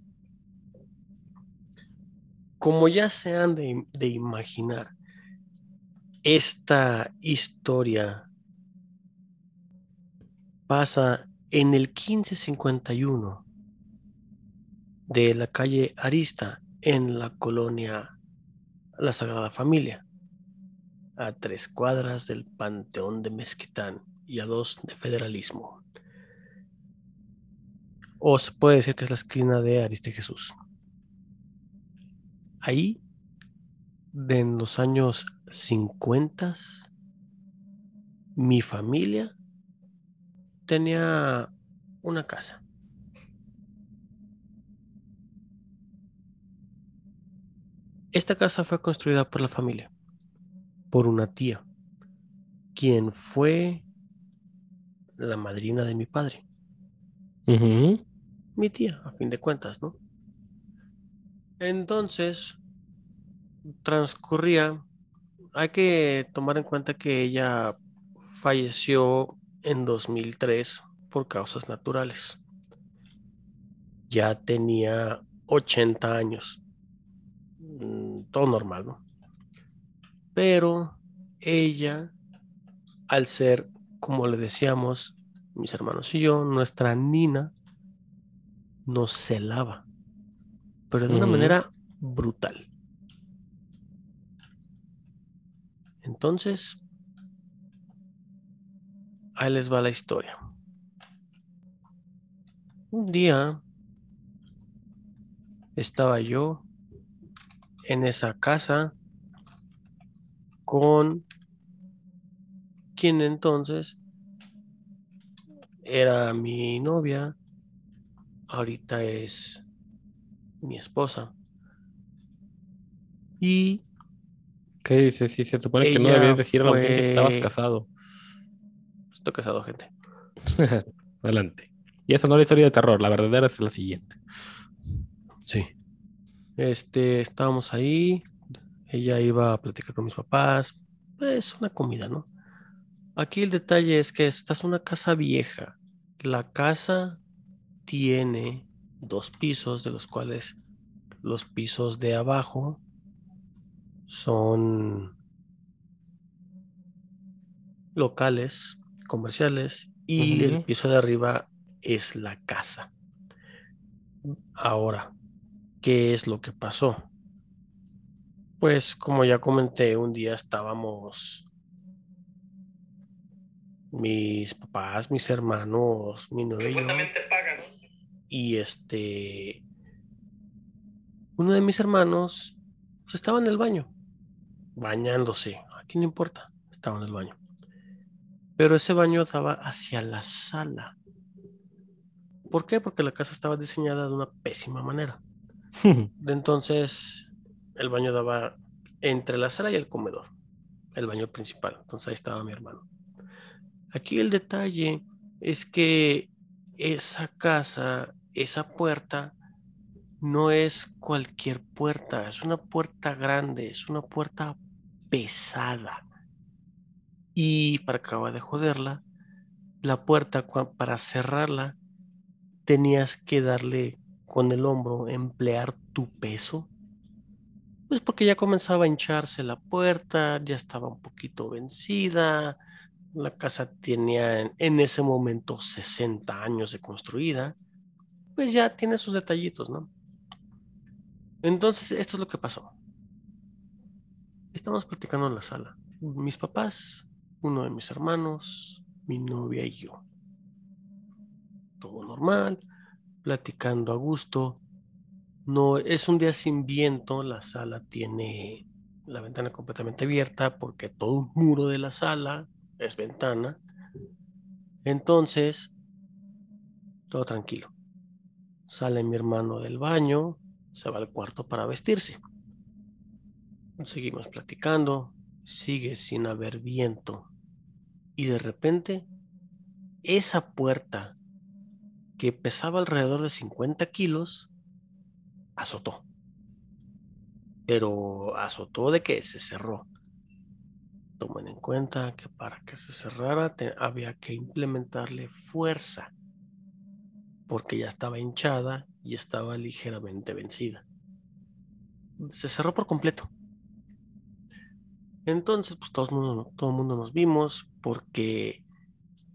Como ya se han de, de imaginar, esta historia pasa en el 1551 de la calle Arista en la colonia La Sagrada Familia, a tres cuadras del Panteón de Mezquitán y a dos de Federalismo. O se puede decir que es la esquina de Ariste Jesús. Ahí, en los años 50, mi familia tenía una casa. Esta casa fue construida por la familia, por una tía, quien fue la madrina de mi padre mi tía, a fin de cuentas, ¿no? Entonces, transcurría, hay que tomar en cuenta que ella falleció en 2003 por causas naturales. Ya tenía 80 años, Mm, todo normal, ¿no? Pero ella, al ser, como le decíamos, mis hermanos y yo, nuestra Nina, nos celaba, pero de una manera brutal. Entonces, ahí les va la historia. Un día estaba yo en esa casa con quien entonces era mi novia, ahorita es mi esposa. Y ¿Qué dices? Si se supone que no debías decir a la audiencia que estabas casado. Estoy casado, gente. Adelante. Y esa no es la historia de terror, la verdadera es la siguiente. Sí. Este, estábamos ahí, ella iba a platicar con mis papás, pues una comida, ¿no? Aquí el detalle es que esta es una casa vieja. La casa tiene dos pisos, de los cuales los pisos de abajo son locales, comerciales, y el piso de arriba es la casa. Ahora, ¿qué es lo que pasó? Pues como ya comenté, un día estábamos mis papás, mis hermanos, mi novio y este uno de mis hermanos pues, estaba en el baño, bañándose, aquí no importa, estaba en el baño. Pero ese baño daba hacia la sala. ¿Por qué? Porque la casa estaba diseñada de una pésima manera. Entonces, el baño daba entre la sala y el comedor, el baño principal. Entonces ahí estaba mi hermano. Aquí el detalle es que esa casa, esa puerta, no es cualquier puerta, es una puerta grande, es una puerta pesada. Y para acabar de joderla, la puerta para cerrarla tenías que darle con el hombro, emplear tu peso. Pues porque ya comenzaba a hincharse la puerta, ya estaba un poquito vencida, la casa tenía en, en ese momento 60 años de construida, pues ya tiene sus detallitos, ¿no? Entonces, esto es lo que pasó. Estamos platicando en la sala. Mis papás, uno de mis hermanos, mi novia y yo. Todo normal, platicando a gusto. No, es un día sin viento, la sala tiene la ventana completamente abierta porque todo un muro de la sala es ventana. Entonces, todo tranquilo. Sale mi hermano del baño, se va al cuarto para vestirse. Seguimos platicando, sigue sin haber viento. Y de repente, esa puerta que pesaba alrededor de 50 kilos, azotó. Pero azotó de que se cerró. Tomen en cuenta que para que se cerrara había que implementarle fuerza, porque ya estaba hinchada y estaba ligeramente vencida. Se cerró por completo. Entonces, pues todo el mundo, todo el mundo nos vimos porque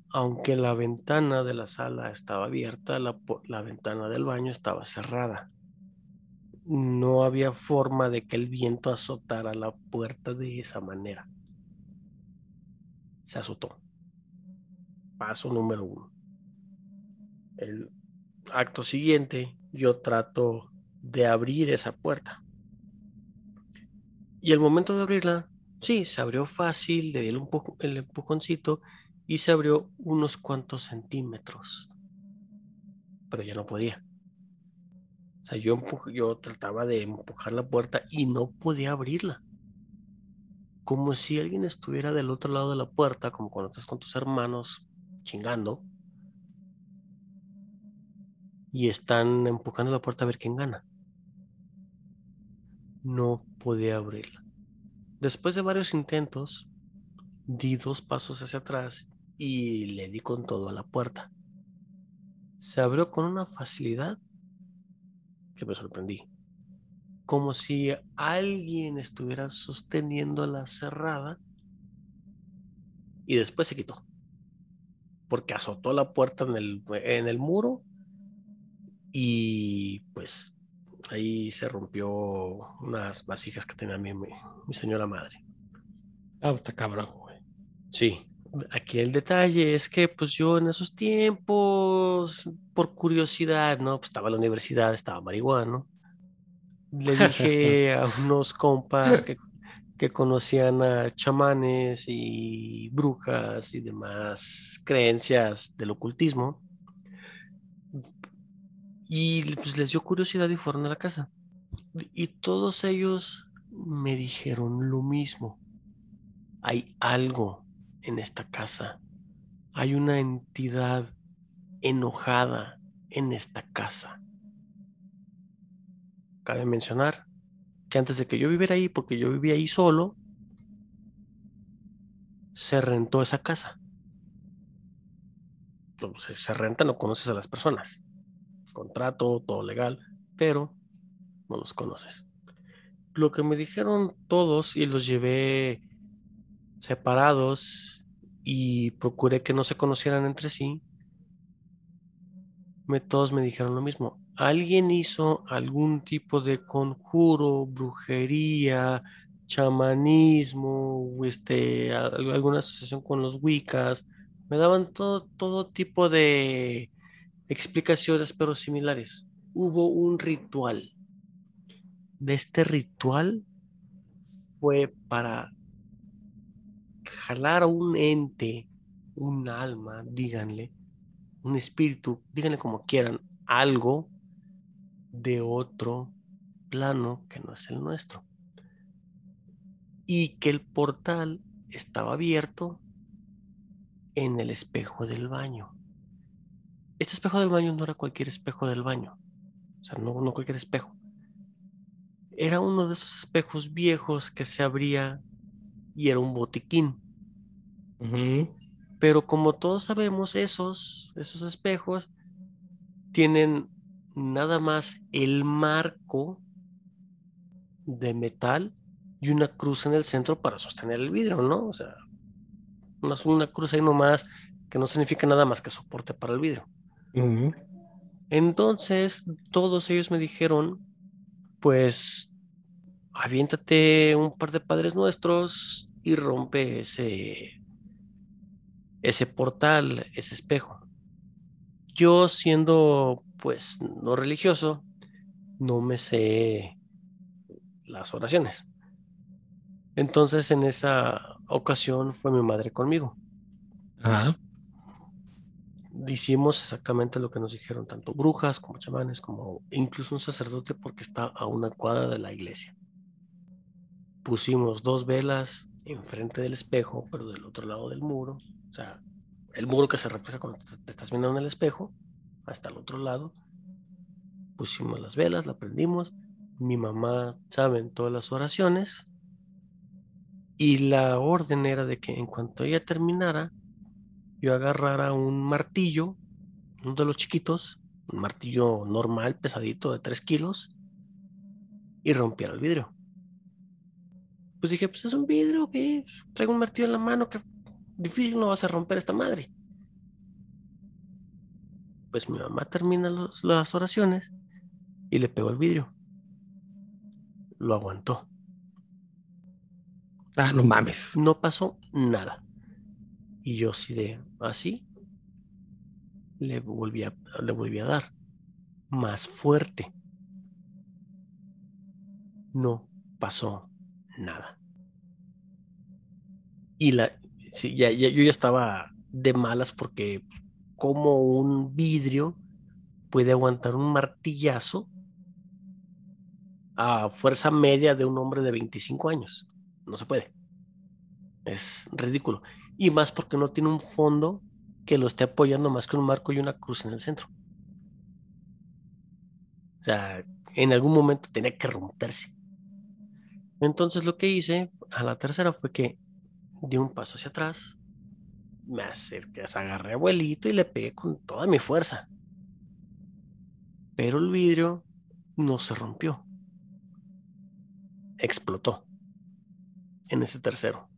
aunque la ventana de la sala estaba abierta, la, la ventana del baño estaba cerrada. No había forma de que el viento azotara la puerta de esa manera. Se azotó. Paso número uno. El acto siguiente, yo trato de abrir esa puerta. Y el momento de abrirla, sí, se abrió fácil, le di el, empu- el empujoncito y se abrió unos cuantos centímetros. Pero ya no podía. O sea, yo, yo trataba de empujar la puerta y no podía abrirla. Como si alguien estuviera del otro lado de la puerta, como cuando estás con tus hermanos chingando. Y están empujando la puerta a ver quién gana. No podía abrirla. Después de varios intentos, di dos pasos hacia atrás y le di con todo a la puerta. Se abrió con una facilidad que me sorprendí. Como si alguien estuviera sosteniendo la cerrada y después se quitó. Porque azotó la puerta en el, en el muro y pues ahí se rompió unas vasijas que tenía mi, mi, mi señora madre. Ah, está cabrón, güey. Sí, aquí el detalle es que pues yo en esos tiempos, por curiosidad, ¿no? Pues estaba en la universidad, estaba marihuano. Le dije a unos compas que, que conocían a chamanes y brujas y demás creencias del ocultismo. Y pues les dio curiosidad y fueron a la casa. Y todos ellos me dijeron lo mismo. Hay algo en esta casa. Hay una entidad enojada en esta casa. Cabe mencionar que antes de que yo viviera ahí, porque yo vivía ahí solo, se rentó esa casa. Entonces, se renta, no conoces a las personas. Contrato, todo legal, pero no los conoces. Lo que me dijeron todos y los llevé separados y procuré que no se conocieran entre sí, me, todos me dijeron lo mismo. Alguien hizo algún tipo de conjuro, brujería, chamanismo, este, alguna asociación con los Wiccas. Me daban todo, todo tipo de explicaciones, pero similares. Hubo un ritual. De este ritual fue para jalar a un ente, un alma, díganle, un espíritu, díganle como quieran, algo de otro plano que no es el nuestro. Y que el portal estaba abierto en el espejo del baño. Este espejo del baño no era cualquier espejo del baño. O sea, no, no cualquier espejo. Era uno de esos espejos viejos que se abría y era un botiquín. Pero como todos sabemos, esos, esos espejos tienen nada más el marco de metal y una cruz en el centro para sostener el vidrio, ¿no? O sea, una, una cruz ahí nomás que no significa nada más que soporte para el vidrio. Entonces, todos ellos me dijeron, pues, aviéntate un par de padres nuestros y rompe ese, ese portal, ese espejo. Yo siendo pues no religioso, no me sé las oraciones. Entonces en esa ocasión fue mi madre conmigo. Hicimos exactamente lo que nos dijeron tanto brujas como chamanes, como incluso un sacerdote porque está a una cuadra de la iglesia. Pusimos dos velas enfrente del espejo, pero del otro lado del muro, o sea, el muro que se refleja cuando te estás viendo en el espejo, hasta el otro lado. Pusimos las velas, la prendimos. Mi mamá sabe en todas las oraciones. Y la orden era de que en cuanto ella terminara, yo agarrara un martillo, uno de los chiquitos, un martillo normal, pesadito de 3 kilos, y rompiera el vidrio. Pues dije, pues es un vidrio, que traigo un martillo en la mano, que difícil no vas a romper esta madre. Pues mi mamá termina las oraciones y le pegó el vidrio. Lo aguantó. Ah, no mames. No pasó nada. Y yo sí de así le volví a, le volví a dar. Más fuerte. No pasó nada. Y la, sí, ya, yo ya estaba de malas porque como un vidrio puede aguantar un martillazo a fuerza media de un hombre de 25 años. No se puede. Es ridículo. Y más porque no tiene un fondo que lo esté apoyando más que un marco y una cruz en el centro. O sea, en algún momento tenía que romperse. Entonces lo que hice a la tercera fue que di un paso hacia atrás, me acerqué, agarré a abuelito y le pegué con toda mi fuerza. Pero el vidrio no se rompió. Explotó en ese tercero.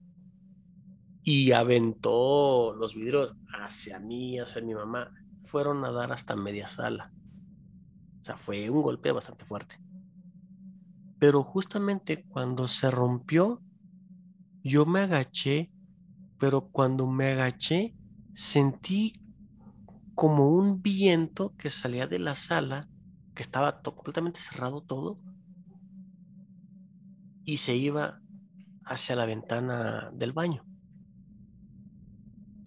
Y aventó los vidrios hacia mí, hacia mi mamá. Fueron a dar hasta media sala. O sea, fue un golpe bastante fuerte. Pero justamente cuando se rompió, yo me agaché, pero cuando me agaché sentí como un viento que salía de la sala, que estaba completamente cerrado todo, y se iba hacia la ventana del baño.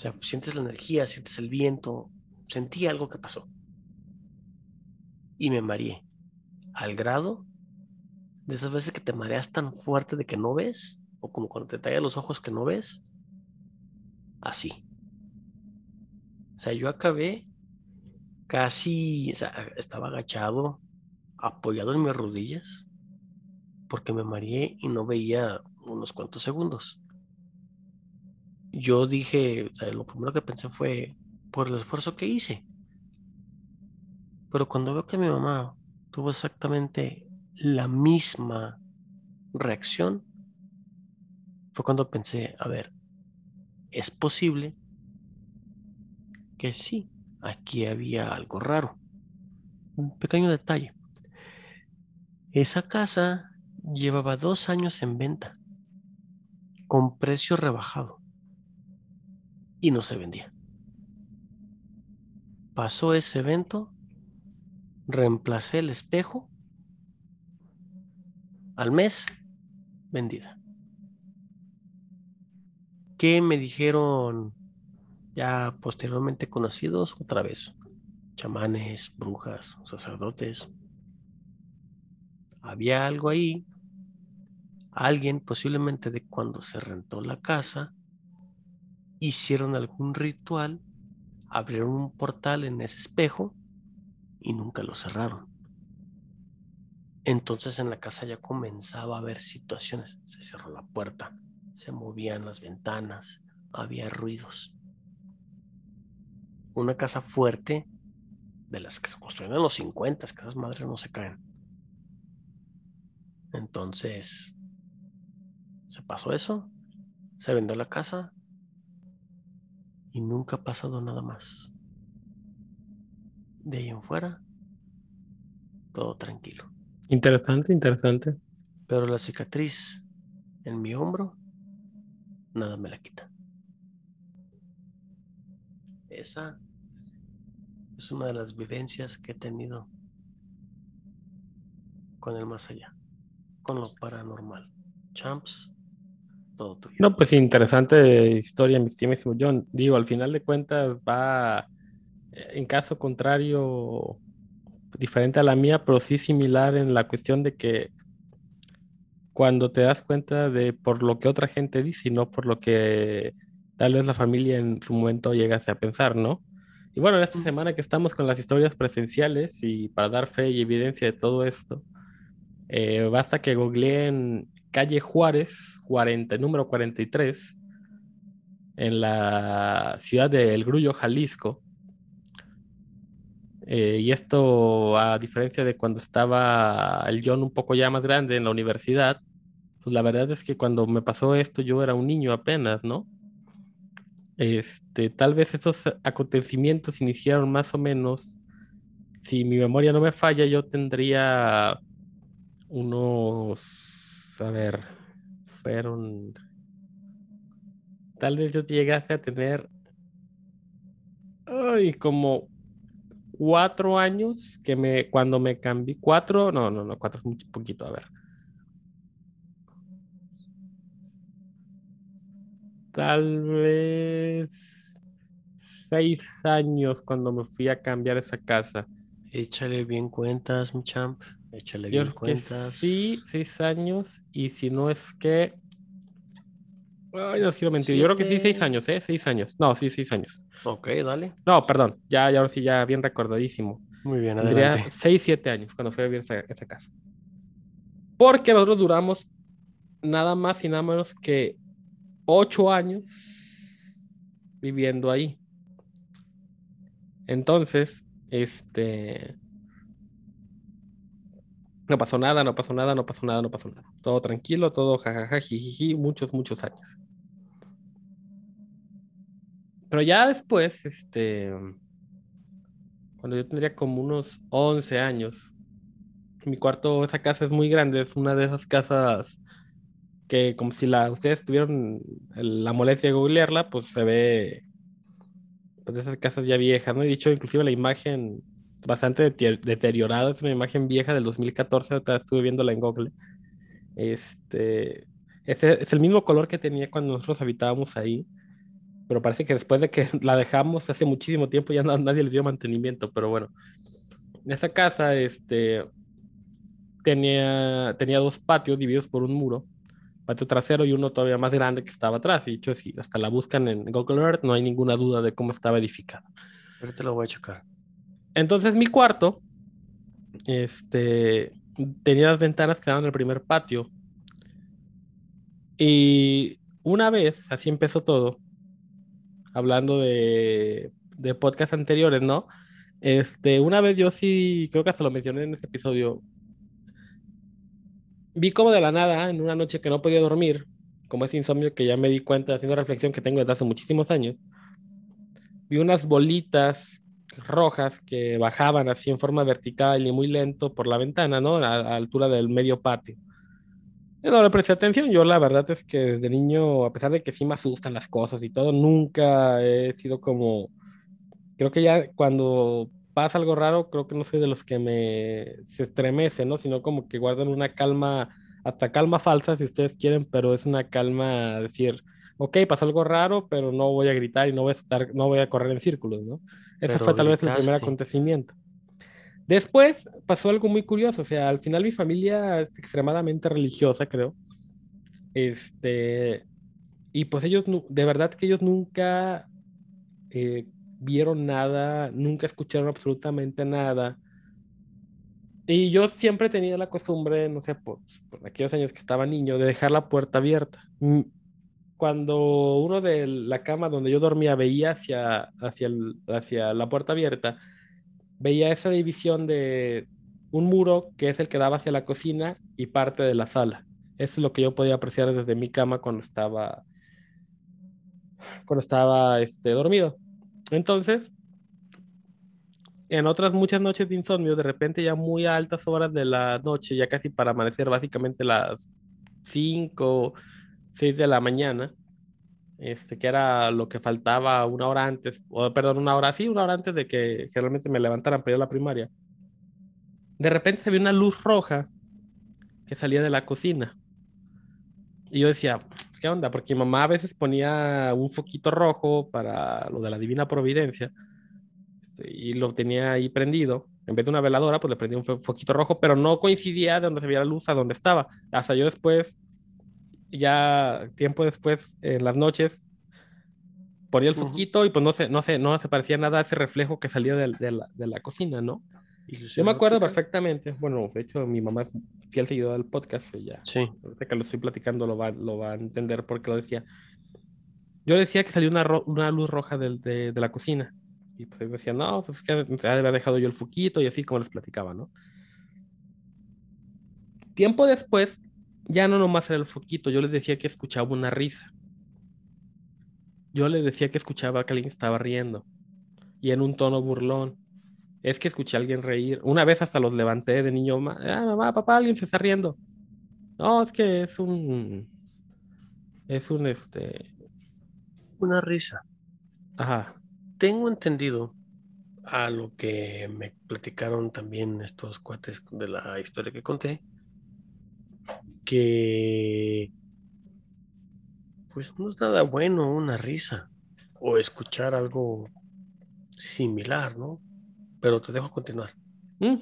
O sea, sientes la energía, sientes el viento, sentí algo que pasó. Y me mareé. Al grado de esas veces que te mareas tan fuerte de que no ves, o como cuando te tallan los ojos que no ves. Así. O sea, yo acabé casi, o sea, estaba agachado, apoyado en mis rodillas, porque me mareé y no veía unos cuantos segundos. Yo dije, lo primero que pensé fue por el esfuerzo que hice. Pero cuando veo que mi mamá tuvo exactamente la misma reacción, fue cuando pensé, a ver, es posible que sí, aquí había algo raro. Un pequeño detalle. Esa casa llevaba dos años en venta, con precio rebajado, y no se vendía. Pasó ese evento, reemplacé el espejo, al mes, vendida. ¿Qué me dijeron ya posteriormente conocidos? Otra vez, chamanes, brujas, sacerdotes. Había algo ahí. Alguien, posiblemente de cuando se rentó la casa, hicieron algún ritual, abrieron un portal en ese espejo y nunca lo cerraron. Entonces en la casa ya comenzaba a haber situaciones. Se cerró la puerta, se movían las ventanas, había ruidos. Una casa fuerte, de las que se construyeron en los 50, que esas madres no se caen. Entonces, se pasó eso, se vendió la casa y nunca ha pasado nada más. De ahí en fuera, todo tranquilo. Interesante, interesante. Pero la cicatriz en mi hombro nada me la quita. Esa es una de las vivencias que he tenido con el más allá, con lo paranormal. Champs, todo tuyo. No, pues interesante historia, mi estimísimo John. Digo, al final de cuentas va, eh, en caso contrario, diferente a la mía, pero sí similar en la cuestión de que cuando te das cuenta de por lo que otra gente dice y no por lo que tal vez la familia en su momento llegase a pensar, ¿no? Y bueno, en esta semana que estamos con las historias presenciales y para dar fe y evidencia de todo esto, eh, basta que googleen calle Juárez, 40, número 43, en la ciudad de El Grullo, Jalisco. Eh, y esto, a diferencia de cuando estaba el John un poco ya más grande en la universidad, pues la verdad es que cuando me pasó esto yo era un niño apenas, ¿no? Este, tal vez esos acontecimientos iniciaron más o menos, si mi memoria no me falla, yo tendría unos, a ver, fueron, tal vez yo llegase a tener, ay, como cuatro años que me, cuando me cambié, cuatro, no, no, no, cuatro es muy poquito, a ver tal vez seis años cuando me fui a cambiar esa casa. Échale bien cuentas, mi champ. Échale bien Yo creo que cuentas. sí, seis años. Y si no es que. Ay, no quiero mentir. Yo creo que sí, seis Siete. años, ¿eh? Seis años. No, sí, seis años. Ok, dale. No, perdón. Ya, ya ahora sí, ya bien recordadísimo. Muy bien, Tendría adelante. 6, 7 años cuando fui a vivir esa, esa casa. Porque nosotros duramos nada más y nada menos que 8 años viviendo ahí. Entonces, este... No pasó nada, no pasó nada, no pasó nada, no pasó nada. Todo tranquilo, todo jajaja, jijiji, muchos, muchos años. Pero ya después, este cuando yo tendría como unos 11 años. Mi cuarto, esa casa es muy grande, es una de esas casas que como si la, ustedes tuvieron la molestia de googlearla, pues se ve pues de esas casas ya viejas, ¿no? He dicho, inclusive la imagen bastante dete- deteriorada, es una imagen vieja del 2014, ahorita estuve viéndola en Google. Este, Es, el mismo color que tenía cuando nosotros habitábamos ahí. Pero parece que después de que la dejamos hace muchísimo tiempo ya no- nadie le dio mantenimiento. Pero bueno, esa casa este, tenía, tenía dos patios divididos por un muro. Patio trasero y uno todavía más grande que estaba atrás. Y de hecho, si hasta la buscan en Google Earth, no hay ninguna duda de cómo estaba edificado. Ahorita lo voy a checar. Entonces mi cuarto, este, tenía las ventanas que daban al primer patio. Y una vez, así empezó todo, hablando de, de podcasts anteriores, ¿no? Este, una vez yo sí, creo que hasta lo mencioné en ese episodio, vi como de la nada, en una noche que no podía dormir, como ese insomnio que ya me di cuenta haciendo reflexión que tengo desde hace muchísimos años, vi unas bolitas rojas que bajaban así en forma vertical y muy lento por la ventana, ¿no? A, a altura del medio patio. Yo no le presté atención, yo la verdad es que desde niño, a pesar de que sí me asustan las cosas y todo, nunca he sido como, creo que ya cuando pasa algo raro, creo que no soy de los que me se estremece, ¿no? Sino como que guardan una calma, hasta calma falsa si ustedes quieren, pero es una calma, decir, ok, pasó algo raro, pero no voy a gritar y no voy a estar, no voy a correr en círculos, ¿no? Ese Pero fue tal vez el primer acontecimiento. Después pasó algo muy curioso, o sea, al final mi familia es extremadamente religiosa, creo. Este, y pues ellos, de verdad que ellos nunca eh, vieron nada, nunca escucharon absolutamente nada. Y yo siempre tenía la costumbre, no sé, por, por aquellos años que estaba niño, de dejar la puerta abierta. Cuando uno de la cama donde yo dormía veía hacia, hacia, hacia la puerta abierta, veía esa división de un muro que es el que daba hacia la cocina y parte de la sala. Es lo que yo podía apreciar desde mi cama cuando estaba, cuando estaba este, dormido. Entonces, en otras muchas noches de insomnio, de repente ya muy altas horas de la noche, ya casi para amanecer, básicamente las 5, 6 de la mañana, este, que era lo que faltaba una hora antes, o perdón, una hora, sí, una hora antes de que generalmente me levantaran para ir a la primaria. De repente se vio una luz roja que salía de la cocina. Y yo decía, ¿qué onda? Porque mi mamá a veces ponía un foquito rojo para lo de la divina providencia este, y lo tenía ahí prendido. En vez de una veladora, pues le prendía un fo- foquito rojo, pero no coincidía de donde se veía la luz a donde estaba. Hasta yo después, ya tiempo después, en las noches, ponía el foquito y pues no se, no se, no se parecía nada a ese reflejo que salía del- de, la, de la cocina, ¿no? Yo me acuerdo perfectamente, bueno, de hecho mi mamá es fiel seguidora del podcast, ella, Sí. ahorita que lo estoy platicando lo va, lo va a entender porque lo decía. Yo decía que salió una, ro- una luz roja del- de, de la cocina. Y pues decían, no, pues es que ha de haber dejado yo el foquito y así como les platicaba, ¿no? Tiempo después, ya no nomás era el foquito, yo les decía que escuchaba una risa. Yo les decía que escuchaba que alguien estaba riendo y en un tono burlón. Es que escuché a alguien reír. Una vez hasta los levanté de niño, "Ma- ah, mamá, papá, alguien se está riendo. No, es que es un, es un, este, Una risa. ajá, Tengo entendido a lo que me platicaron también estos cuates de la historia que conté, que pues no es nada bueno una risa o escuchar algo similar, ¿no? Pero te dejo continuar. Mm.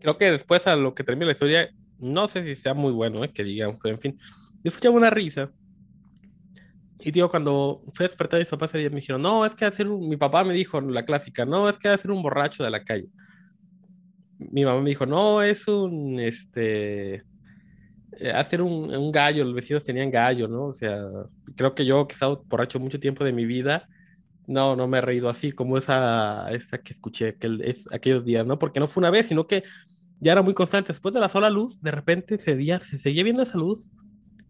Creo que después a lo que termina la historia, no sé si sea muy bueno, eh, que digamos, pero en fin, yo escuchaba una risa. Y digo, cuando fui a despertar mis papás me dijeron, no, es que hacer mi papá me dijo la clásica, no, es que hacer un borracho de la calle. Mi mamá me dijo, no, es un, este, hacer un, un gallo, los vecinos tenían gallo, ¿no? O sea, creo que yo que he estado borracho mucho tiempo de mi vida, no, no me he reído así como esa, esa que escuché aquel, es, aquellos días, ¿no? Porque no fue una vez, sino que ya era muy constante. Después de la sola luz, de repente se, día, se seguía viendo esa luz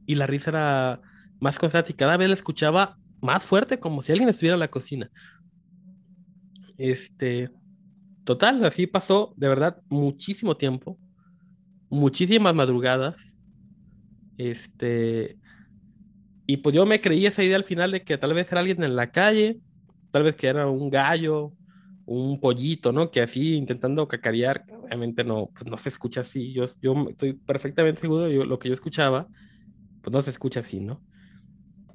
y la risa era más constante y cada vez la escuchaba más fuerte, como si alguien estuviera en la cocina. Este, total, así pasó de verdad muchísimo tiempo, muchísimas madrugadas. Este, y pues yo me creí esa idea al final de que tal vez era alguien en la calle, tal vez que era un gallo, un pollito, ¿no? Que así intentando cacarear, obviamente no, pues no se escucha así. Yo, yo estoy perfectamente seguro de lo que yo escuchaba pues no se escucha así, ¿no?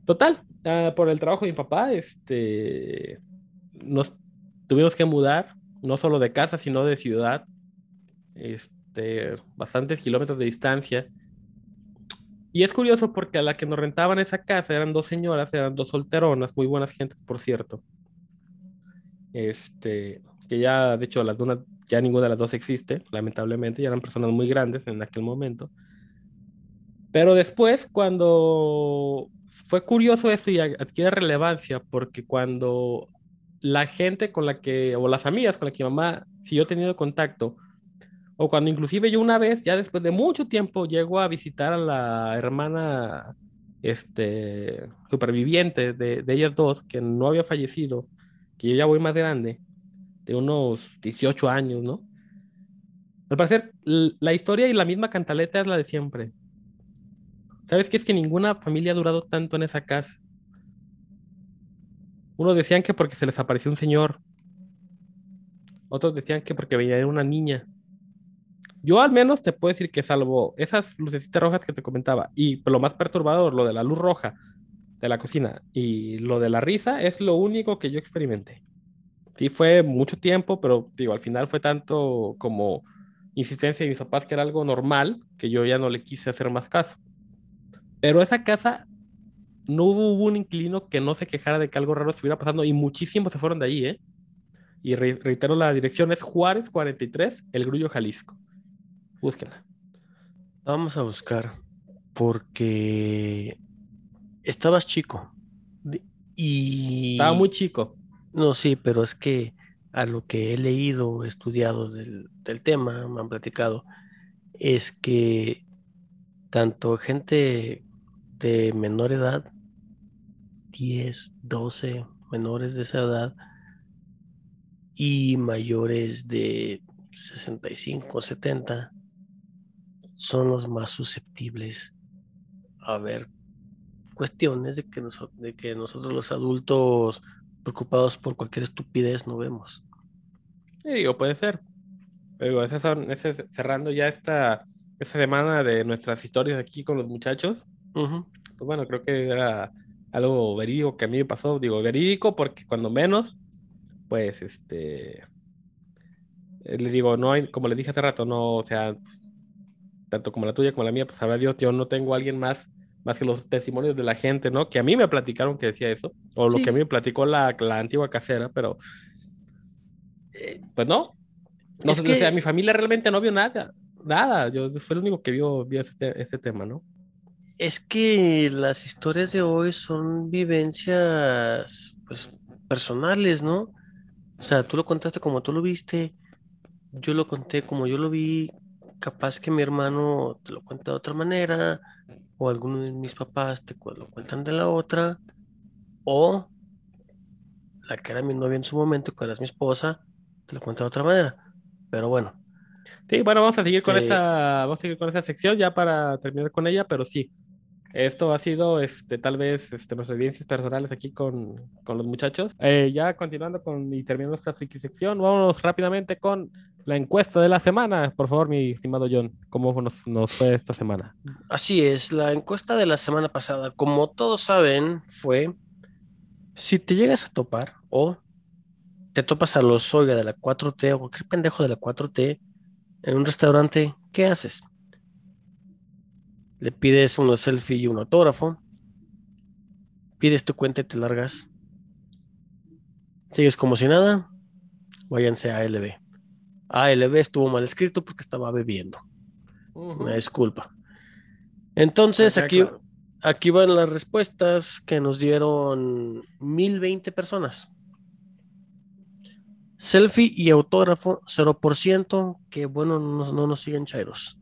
Total, ah, por el trabajo de mi papá, este, nos tuvimos que mudar, no solo de casa, sino de ciudad, este, bastantes kilómetros de distancia. Y es curioso porque a la que nos rentaban esa casa eran dos señoras, eran dos solteronas, muy buenas gentes, por cierto. Este, que ya, de hecho, las dos, ya ninguna de las dos existe, lamentablemente, ya eran personas muy grandes en aquel momento. Pero después, cuando fue curioso eso y adquiere relevancia, porque cuando la gente con la que, o las amigas con las que mi mamá siguió teniendo contacto, o cuando inclusive yo una vez, ya después de mucho tiempo, llego a visitar a la hermana este, superviviente de, de ellas dos, que no había fallecido, que yo ya voy más grande, de unos 18 años, ¿no? Al parecer, la historia y la misma cantaleta es la de siempre. ¿Sabes qué es que ninguna familia ha durado tanto en esa casa? Unos decían que porque se les apareció un señor. Otros decían que porque veía una niña. Yo al menos te puedo decir que salvo esas lucecitas rojas que te comentaba y lo más perturbador, lo de la luz roja de la cocina y lo de la risa, es lo único que yo experimenté. Sí fue mucho tiempo, pero digo, al final fue tanto como insistencia de mis papás que era algo normal que yo ya no le quise hacer más caso. Pero esa casa no hubo, un inquilino que no se quejara de que algo raro estuviera pasando y muchísimos se fueron de ahí, ¿eh? Y reitero, la dirección es Juárez 43, El Grullo, Jalisco. Búsquenla. Vamos a buscar porque estabas chico y... Estaba muy chico. No, sí, pero es que a lo que he leído, estudiado del, del tema, me han platicado, es que tanto gente de menor edad, 10, 12 menores de esa edad y mayores de 65, 70 son los más susceptibles a ver cuestiones de que, de que nosotros los adultos preocupados por cualquier estupidez no vemos. Sí, digo, puede ser. Pero esas son, cerrando ya esta, esta semana de nuestras historias aquí con los muchachos pues bueno, creo que era algo verídico que a mí me pasó. Digo, verídico porque cuando menos, pues, este, eh, le digo, no hay, como le dije hace rato, no, o sea, tanto como la tuya como la mía, pues sabrá Dios, yo no tengo a alguien más, más que los testimonios de la gente, ¿no? Que a mí me platicaron que decía eso, o lo que a mí me platicó la, la antigua casera, pero, eh, pues no. No sé, o sea, mi familia realmente no vio nada, nada, yo fue el único que vio, vio este, este tema, ¿no? Es que las historias de hoy son vivencias, pues, personales, ¿no? O sea, tú lo contaste como tú lo viste, yo lo conté como yo lo vi, capaz que mi hermano te lo cuenta de otra manera, o alguno de mis papás te lo cuentan de la otra, o la que era mi novia en su momento, que era mi esposa, te lo cuenta de otra manera. Pero bueno. Sí, bueno, vamos a seguir con esta, vamos a seguir con esta sección ya para terminar con ella, pero sí, esto ha sido, este, tal vez, este, nuestras evidencias personales aquí con, con los muchachos. Eh, ya continuando con y terminando esta friki vámonos rápidamente con la encuesta de la semana. Por favor, mi estimado John, ¿cómo nos, fue esta semana? Así es, la encuesta de la semana pasada, como todos saben, fue si te llegas a topar o te topas a los Olga de la 4T o cualquier pendejo de la 4T en un restaurante, ¿qué haces? Le pides uno selfie y un autógrafo, pides tu cuenta y te largas. Sigues como si nada, váyanse a ALB. ALB estuvo mal escrito porque estaba bebiendo. Una disculpa. Entonces, aquí, aquí van las respuestas que nos dieron 1020 personas. Selfie y autógrafo 0%, que bueno, no, no nos siguen chairos.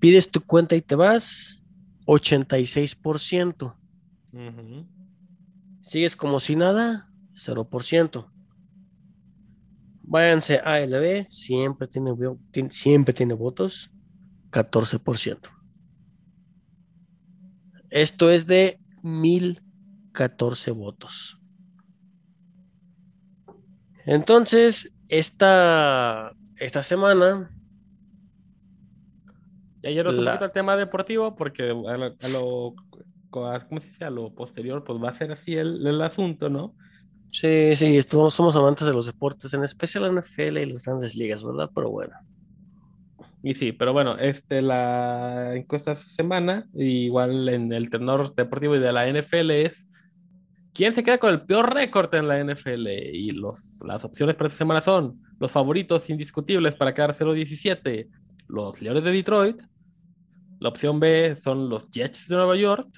Pides tu cuenta y te vas, 86%. Sigues como si nada, 0%. Váyanse a ALB, siempre tiene, siempre tiene votos, 14%. Esto es de 1014 votos. Entonces, esta, esta semana Y ayer un poquito al tema deportivo, porque a lo, a lo- ¿cómo se dice? A lo posterior, pues va a ser así el, el asunto, ¿no? Sí, sí, todos somos amantes de los deportes, en especial la NFL y las grandes ligas, ¿verdad? Pero bueno. Y sí, pero bueno, este, la encuesta esta semana, igual en el tenor deportivo y de la NFL es ¿quién se queda con el peor récord en la NFL? Y los, las opciones para esta semana son los favoritos indiscutibles para quedar 0-17, los Leones de Detroit, la opción B son los Jets de Nueva York,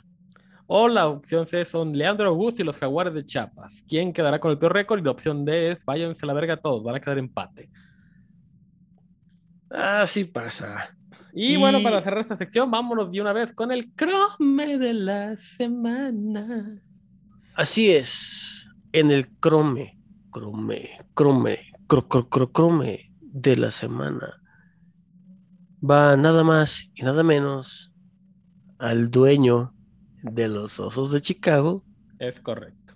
o la opción C son Leandro Augusto y los Jaguares de Chiapas. ¿Quién quedará con el peor récord? Y la opción D es váyanse a la verga todos, van a quedar empate. Así pasa. Y, Y- bueno, para cerrar esta sección, vámonos de una vez con el crome de la semana. Así es, en el crome, crome, crome, cro, cro, cro- crome de la semana va nada más y nada menos al dueño de los Osos de Chicago, Es correcto.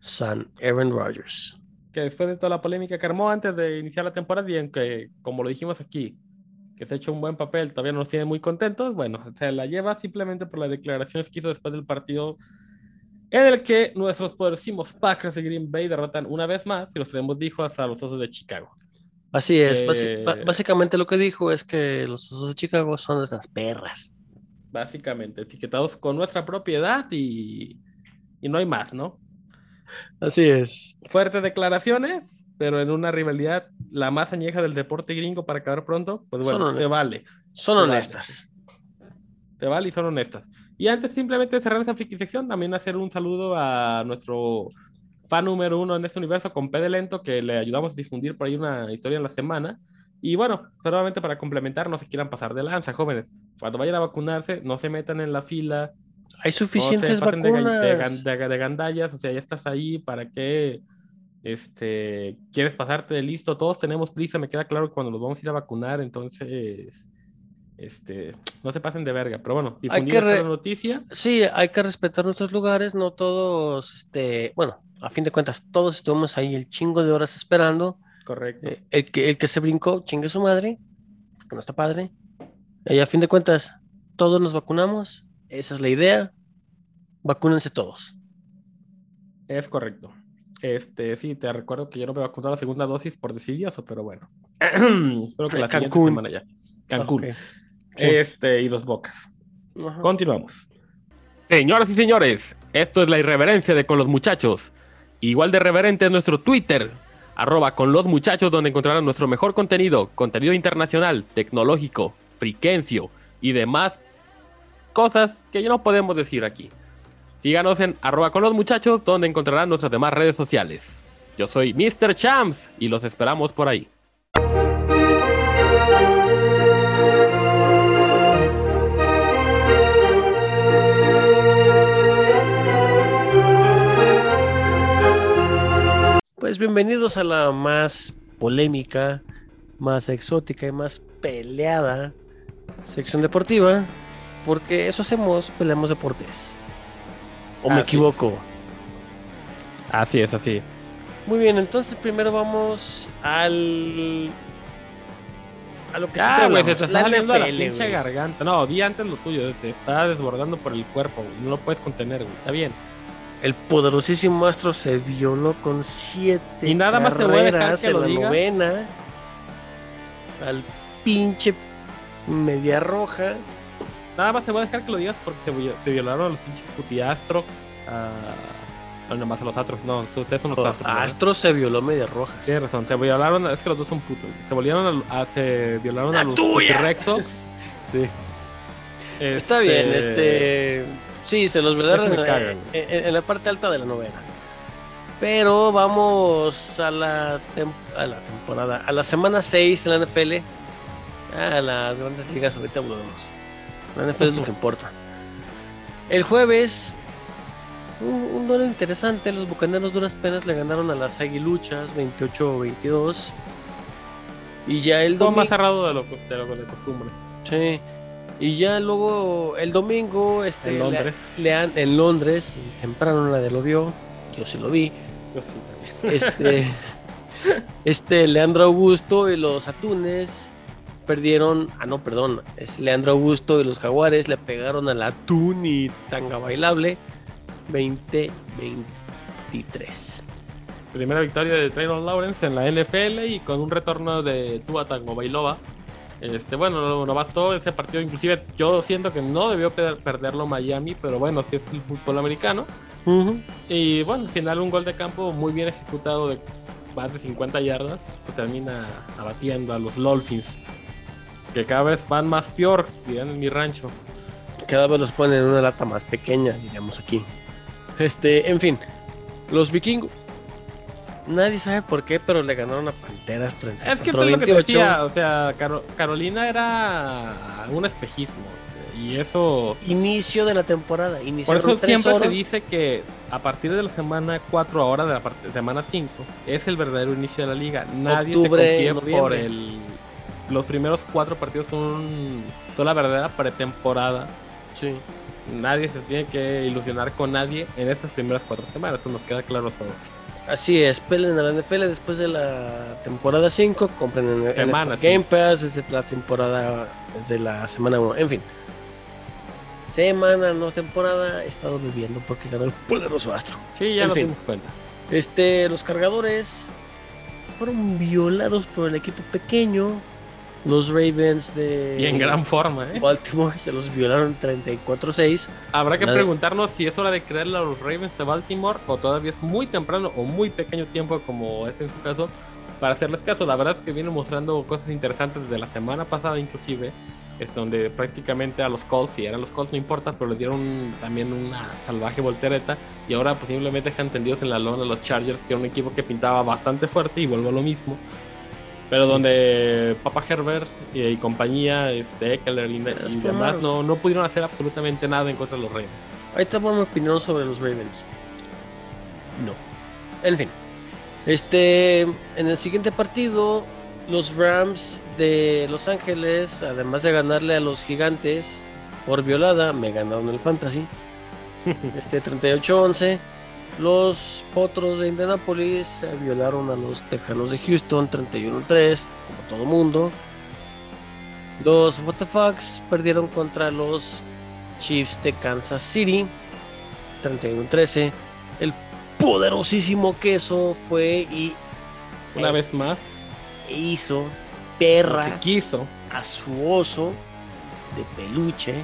San Aaron Rodgers. Que después de toda la polémica que armó antes de iniciar la temporada, y en que, como lo dijimos aquí, que se ha hecho un buen papel, todavía no nos tiene muy contentos, bueno, se la lleva simplemente por las declaraciones que hizo después del partido en el que nuestros poderosísimos Packers de Green Bay derrotan una vez más, y los tenemos dijo, hasta los Osos de Chicago. Así es, Eh, básicamente lo que dijo es que los Osos de Chicago son esas perras. Básicamente, etiquetados con nuestra propiedad y, y no hay más, ¿no? Así es. fuertes declaraciones, pero en una rivalidad la más añeja del deporte gringo para acabar pronto, pues bueno, Son se vale, Son Se vale. honestas. se vale y son honestas. Y antes simplemente de cerrar esa friki sección, también hacer un saludo a nuestro fan número uno en este universo con P de Lento, que le ayudamos a difundir por ahí una historia en la semana. Y bueno, solamente para complementar, no se quieran pasar de lanza, jóvenes. Cuando vayan a vacunarse, no se metan en la fila, Hay no suficientes de, ga- vacunas. de gan- de- de gandallas, o sea, ya estás ahí, ¿para qué este, quieres pasarte de listo? Todos tenemos prisa, me queda claro que cuando nos vamos a ir a vacunar, entonces, este, no se pasen de verga, pero bueno, Hay difundir esta re- noticia, Sí, hay que respetar nuestros lugares, no todos, este, bueno, a fin de cuentas, todos estuvimos ahí el chingo de horas esperando. correcto. Eh, el que, el que se brincó, chingue su madre, que no está padre. Y a fin de cuentas, todos nos vacunamos, esa es la idea. Vacúnense todos. Es correcto. Este, sí, te recuerdo que yo no me vacuné la segunda dosis por decidioso, pero bueno. Espero que la siguiente Cancún. semana ya. Cancún. Ok. Sí. Este, y los bocas. Ajá. Continuamos. Señoras y señores, esto es la irreverencia de Con los Muchachos. Igual de reverente es nuestro Twitter, arroba con los muchachos, donde encontrarán nuestro mejor contenido, contenido internacional, tecnológico, friquencio y demás cosas que ya no podemos decir aquí. Síganos en arroba con los muchachos, donde encontrarán nuestras demás redes sociales. Yo soy Mr. Champs y los esperamos por ahí. Pues bienvenidos a la más polémica, más exótica y más peleada sección deportiva, porque eso hacemos, peleamos deportes. ¿O me equivoco? Así es, así es. Muy bien, entonces primero vamos al a lo que siempre güey, se te está la saliendo la pinche güey. garganta. No, di antes lo tuyo, te está desbordando por el cuerpo, güey. No lo puedes contener, güey. Está bien. El poderosísimo astro se violó con siete Y nada más te voy a dejar que lo la digas. novena al pinche media roja. Nada más te voy a dejar que lo digas porque se, vi- se violaron a los pinches putiastrox. No, nomás a los Atrox. No, ustedes son los Atrox. ¿verdad? Astro se violó media rojas. Tienes razón, se violaron, es que los dos son putos. Se violaron a, a- se violaron a ¡La los tuya! Rexox. Sí. Está bien, este. Sí, se los me en, caga, en- güey. en- en la parte alta de la novena. Pero vamos a la, tem- a la temporada, a la semana 6 de la NFL. A las grandes ligas, ahorita volvemos. La NFL es lo que importa. El jueves, un, un duelo interesante. Los bucaneros duras penas le ganaron a las aguiluchas 28-22. Y ya el domingo. más cerrado de lo, de lo de costumbre. Sí. Y ya luego el domingo, este, En Londres. le han- en Londres, temprano nadie lo vio, yo sí lo vi. Yo sí, también. Este, este Leandro Augusto y los Atunes perdieron, ah no, perdón, es Leandro Augusto y los Jaguares le pegaron a la Tuni tanga bailable 20-23. Primera victoria de Traylor Lawrence en la NFL y con un retorno de Tua Tagovailoa. Este, bueno, no, no bastó ese partido. Inclusive yo siento que no debió per- perderlo Miami, pero bueno, si es el fútbol americano. Y bueno, al final un gol de campo muy bien ejecutado de más de 50 yardas, termina abatiendo a los Dolphins. Que cada vez van más peor, dirán en mi rancho. Cada vez los ponen en una lata más pequeña, diríamos aquí. Este, en fin, los vikingos. Nadie sabe por qué, pero le ganaron a Panteras 34 Es que es lo que te decía, o sea, Caro- Carolina era un espejismo. y eso Inicio de la temporada. Por eso siempre se dice que a partir de la semana 4 ahora, de la parte- semana 5, es el verdadero inicio de la liga. Nadie Octubre, se confía por el... Los primeros cuatro partidos son, son la verdadera pretemporada. Sí. Nadie se tiene que ilusionar con nadie en esas primeras cuatro semanas. Eso nos queda claro a todos. Así es, pelen a la NFL después de la temporada 5, compren en Semana, Game Pass desde la temporada, desde la semana 1, en fin. Semana, no temporada, he estado viviendo porque ganó el poderoso astro. Sí, ya En fin. cuenta. Este, los cargadores fueron violados por el equipo pequeño. Los Ravens de Y en gran forma, ¿eh? Baltimore se los violaron 34-6. Habrá que preguntarnos si es hora de creerle a los Ravens de Baltimore o todavía es muy temprano o muy pequeño tiempo como es en su caso para hacerles caso. La verdad es que vienen mostrando cosas interesantes desde la semana pasada inclusive, es donde prácticamente a los Colts, si eran los Colts no importa, pero les dieron también una salvaje voltereta y ahora posiblemente dejan tendidos en la lona los Chargers, que era un equipo que pintaba bastante fuerte y vuelvo a lo mismo. Pero donde Papa Herbert y, y compañía, este, Eckler y, y demás, no, no pudieron hacer absolutamente nada en contra de los Ravens. Ahí pongo mi opinión sobre los Ravens. No. En fin. Este, en el siguiente partido, los Rams de Los Ángeles, además de ganarle a los Gigantes por violada, me ganaron el Fantasy. Este 38-11. Los Potros de Indianapolis violaron a los Tejanos de Houston 31-3, como todo mundo. Los WTFs perdieron contra los Chiefs de Kansas City 31-13. El poderosísimo queso fue y Una eh, vez más, hizo perra quiso. a su oso de peluche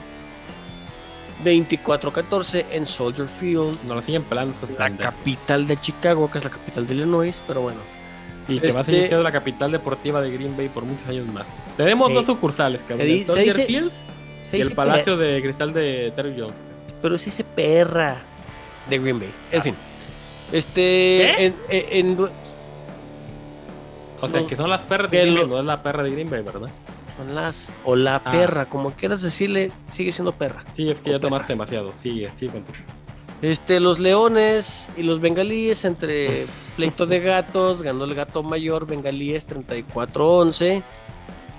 24-14 en Soldier Field, Nos lo siguen pelando la capital de Chicago, que es la capital de Illinois, pero bueno. Y que va a este- seguir siendo la capital deportiva de Green Bay por muchos años más. Tenemos dos sucursales, cabrón. Se di- el se Soldier dice- Fields Se y el Palacio de Cristal de Terry Jones. pe- pero se dice perra de Green Bay. En Ah. fin. Este. ¿Qué? En, en- en- O sea, No, que son las perras de Green Bay, lo- no es la perra de Green Bay, ¿verdad? Las. O la Ah. perra, como quieras decirle, sigue siendo perra. Sí, es que ya tomaste perras. demasiado. Sigue, sigue con tu- Este, los leones y los bengalíes entre pleito de gatos, ganó el gato mayor, bengalíes 34-11.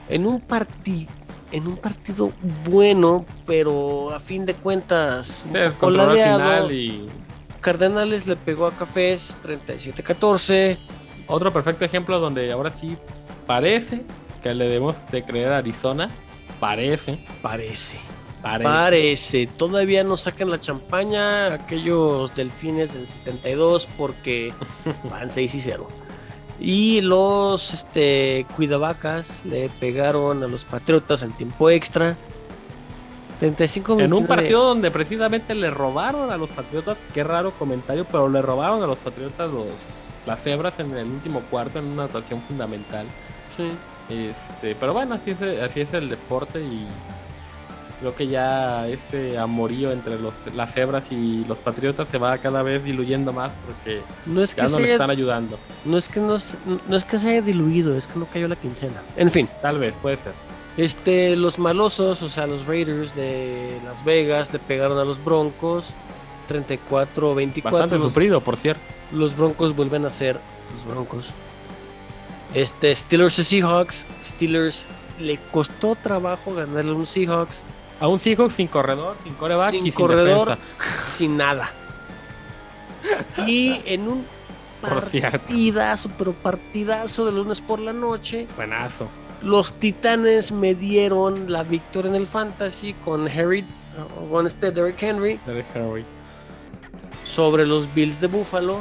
En un partido en un partido bueno, pero a fin de cuentas Sí, final y Cardenales le pegó a Cafés 37-14. otro perfecto ejemplo donde ahora sí parece que le debemos de creer a Arizona. Parece, Parece. parece. Parece. Todavía no sacan la champaña aquellos delfines del 72 porque van 6 y 0. Y los este, cuidavacas le pegaron a los patriotas en tiempo extra. 35 En un 29. partido donde precisamente le robaron a los Patriotas, qué raro comentario, pero le robaron a los Patriotas los, las cebras en el último cuarto en una actuación fundamental. Sí. Este, pero bueno, así es, así es el deporte y creo que ya ese amorío entre los, las cebras y los Patriotas se va cada vez diluyendo más porque No es que ya no le están ayudando. no es que no, no es que se haya diluido, es que no cayó la quincena. En fin. Tal vez, puede ser. Este, los malosos, o sea, los Raiders de Las Vegas le pegaron a los Broncos 34-24. Bastante Los, sufrido, por cierto. los Broncos vuelven a ser los Broncos. Este, Steelers y Seahawks. Steelers le costó trabajo ganarle a un Seahawks A un Seahawks sin corredor, sin coreback Sin y corredor. sin nada. Y en un partidazo, pero partidazo de lunes por la noche, Buenazo. los Titanes me dieron la victoria en el Fantasy con Harry, con este Derrick Henry Derrick Henry. sobre los Bills de Buffalo.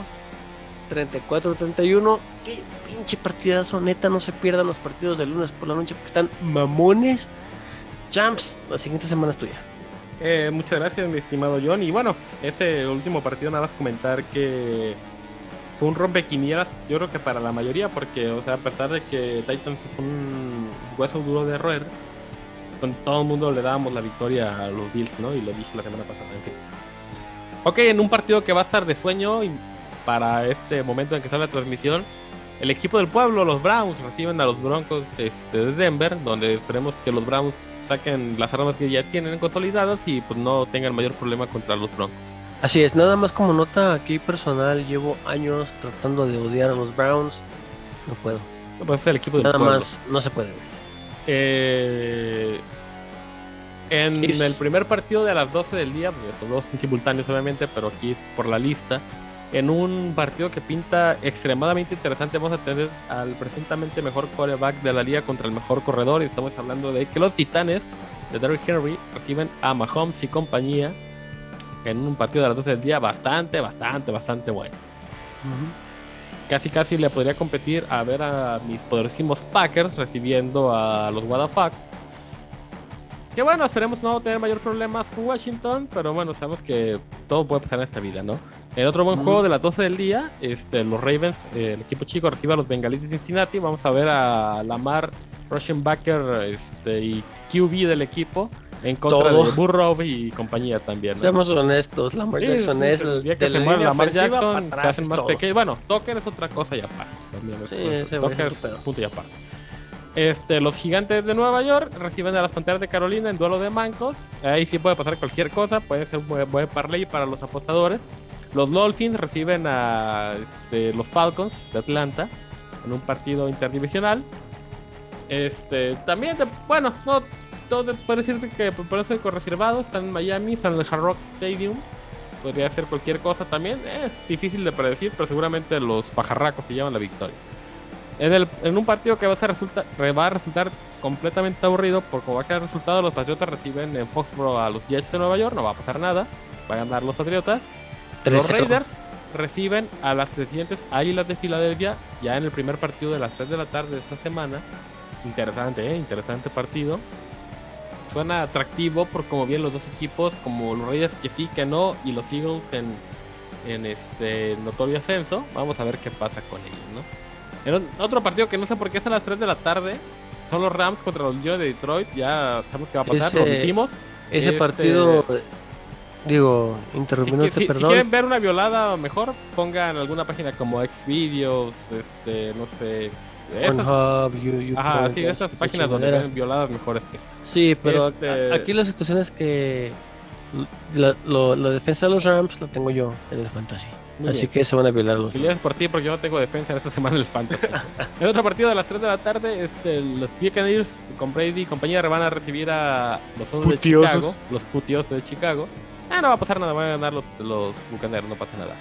34-31. Qué pinche partidazo, neta, no se pierdan los partidos de lunes por la noche porque están mamones. Champs, la siguiente semana es tuya. Eh, muchas gracias, mi estimado John. Y bueno, ese último partido nada más comentar que fue un rompequinielas, yo creo que para la mayoría, porque, o sea, a pesar de que Titans fue un hueso duro de roer, con todo el mundo le dábamos la victoria a los Bills, ¿no? Y lo dije la semana pasada, en fin. Ok, en un partido que va a estar de sueño para este momento en que sale la transmisión, el equipo del pueblo, los Browns, reciben a los Broncos este, de Denver, donde esperemos que los Browns saquen las armas que ya tienen consolidadas y pues no tengan mayor problema contra los Broncos. Así es, nada más como nota aquí personal, llevo años tratando de odiar a los Browns. No puedo. Pues es el equipo del Nada pueblo. más, no se puede. Eh, en el primer partido de las 12 del día, pues, son dos simultáneos obviamente, pero aquí es por la lista. En un partido que pinta extremadamente interesante, vamos a tener al presuntamente mejor quarterback de la liga contra el mejor corredor. Y estamos hablando de que los titanes de Derrick Henry reciben a Mahomes y compañía en un partido de las 12 del día bastante, bastante, bastante bueno. Casi casi le podría competir a ver a mis poderosísimos Packers recibiendo a los Wadafucks. Que bueno, esperemos no tener mayor problemas con Washington, pero bueno, sabemos que todo puede pasar en esta vida, ¿no? En otro buen juego de las 12 del día, este, los Ravens, eh, el equipo chico recibe a los Bengalíes de Cincinnati. Vamos a ver a Lamar, Backer este, y QB del equipo en contra Todo. de Burrow y compañía también. ¿no? Seamos honestos, Lamar Jackson sí, es el el día que de se la muera línea Lamar Jackson, se hacen más todo. pequeños. Bueno, Tucker es otra cosa y aparte. También es- Sí, es- ese pedo. punto y aparte. Este, los gigantes de Nueva York reciben a las Panteras de Carolina en duelo de mancos. Ahí sí puede pasar cualquier cosa, puede ser un buen, buen parlay para los apostadores. Los Dolphins reciben a este, los Falcons de Atlanta en un partido interdivisional. Este, también, bueno, no, todo puede decirse que por eso hay reservado, están en Miami, están en el Hard Rock Stadium. Podría ser cualquier cosa también, es difícil de predecir, pero seguramente los pajarracos se llevan la victoria. En, el, en un partido que va a, resulta, va a resultar completamente aburrido, por como va a quedar el resultado, los Patriotas reciben en Foxborough a los Jets de Nueva York, no va a pasar nada, van a ganar los Patriotas. Los 3-0. Raiders reciben a las recientes Águilas de Filadelfia ya en el primer partido de las 3 de la tarde de esta semana. Interesante, ¿eh? Interesante partido. Suena atractivo por como bien los dos equipos, como los Raiders que sí, que no, y los Eagles en, en este notorio ascenso. Vamos a ver qué pasa con ellos, ¿no? En o- otro partido que no sé por qué es a las 3 de la tarde, son los Rams contra los Leones de Detroit. Ya sabemos que va a pasar, lo Ese- dijimos. Ese Este- partido, digo, Si, interrumpiéndote, si- si perdón. quieren ver una violada mejor, pongan alguna página como Xvideos, este, no sé. Pornhub, You- You ajá, sí, esas páginas donde ven violadas mejores que esta. Sí, pero Este- aquí la situación es que la, lo- la defensa de los Rams la tengo yo en el fantasy. Muy Así bien. que se van a violar los. Felicidades por ti porque yo no tengo defensa en esta semana del Fantasy. en otro partido de las 3 de la tarde, este, los Buccaneers con Brady y compañía van a recibir a los Osos de. Chicago. Los putiosos de Chicago. Ah, no va a pasar nada, van a ganar los, los Buccaneers, no pasa nada.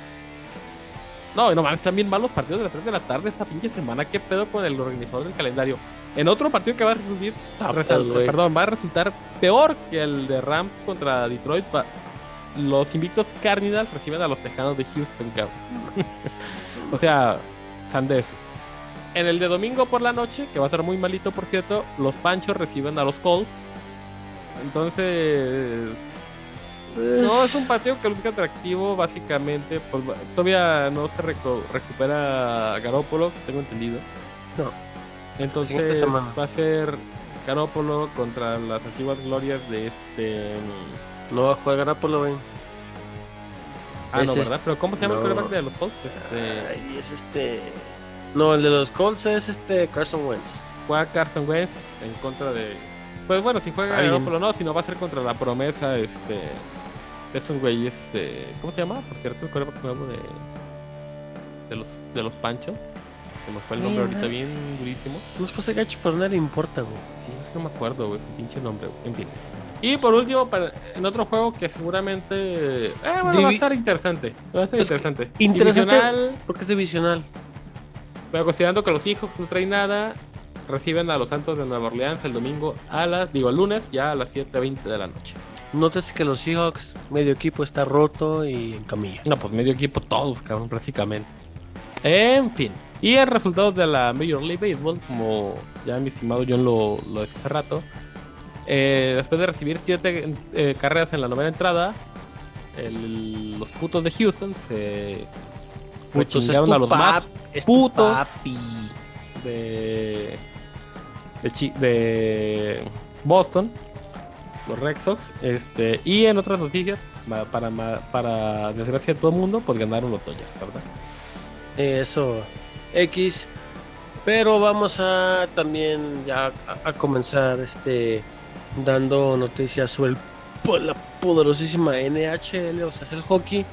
No, no mames, están bien mal los partidos de las 3 de la tarde esta pinche semana. ¿Qué pedo con el organizador del calendario? En otro partido que va a resultar, perdón, va a resultar peor que el de Rams contra Detroit. va- los invictos Cardinals reciben a los Tejanos de Houston, cabrón. o sea, sandeces. En el de domingo por la noche, que va a ser muy malito, por cierto, los Panchos reciben a los Colts. Entonces, no, es un partido que luce atractivo, básicamente. Pues, todavía no se reco- recupera Garópolo, tengo entendido. No. Entonces va a ser Garópolo contra las antiguas glorias de este. No va a jugar Garapolo, güey. Ah, no, Ese es- ¿verdad? Pero ¿cómo se llama no. el quarterback de los Colts? Este, Ay, es este. No, el de los Colts es este Carson Wentz. juega Carson Wentz en contra de. Pues bueno, si juega. Garoppolo no, si no va a ser contra la promesa, este. De estos güeyes, este. ¿Cómo se llama? Por cierto, el quarterback nuevo de. De los, de los Panchos. Se me fue el nombre Mira. ahorita bien durísimo. No es pasa gacho, pero no le importa, güey. Sí, es que no me acuerdo, güey, su pinche nombre, güey. En fin. Y por último, en otro juego que seguramente. Eh, bueno, va a estar interesante. Va a estar interesante. interesante- Divisional, Porque es divisional. pero considerando que los hijos no traen nada. reciben a los Santos de Nueva Orleans el domingo a las, digo, el lunes ya a las 7.20 de la noche. Nótese que los Seahawks, medio equipo está roto y en camilla. No, pues medio equipo todos, cabrón, prácticamente. En fin. Y el resultado de la Major League Baseball, como ya mi estimado John lo, lo decía hace rato, eh, después de recibir siete eh, carreras en la novena entrada, el- los putos de Houston se Putos, rechingaron es tu a los más putos papi. de, de, de Boston, los Red Sox. Este, y en otras noticias, para, para desgracia de todo el mundo, pues ganaron los Dodgers, ¿verdad? Eso, X. Pero vamos a también ya a, a comenzar este dando noticias sobre la poderosísima NHL, o sea, es el hockey.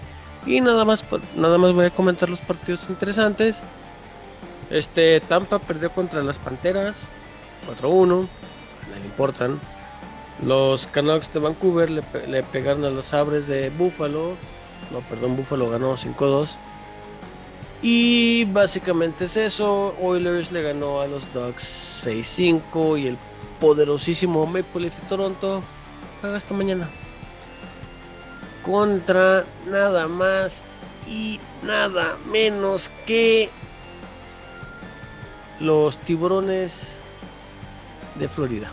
Y nada más, nada más voy a comentar los partidos interesantes. Este Tampa perdió contra las Panteras 4-1, no le importan. Los Canucks de Vancouver le, le pegaron a los Sabres de Buffalo. No, perdón, Buffalo ganó 5-2. Y básicamente es eso. Oilers le ganó a los Ducks 6-5 y el poderosísimo Maple Leaf de Toronto juega esta mañana. Contra nada más y nada menos que los tiburones de Florida.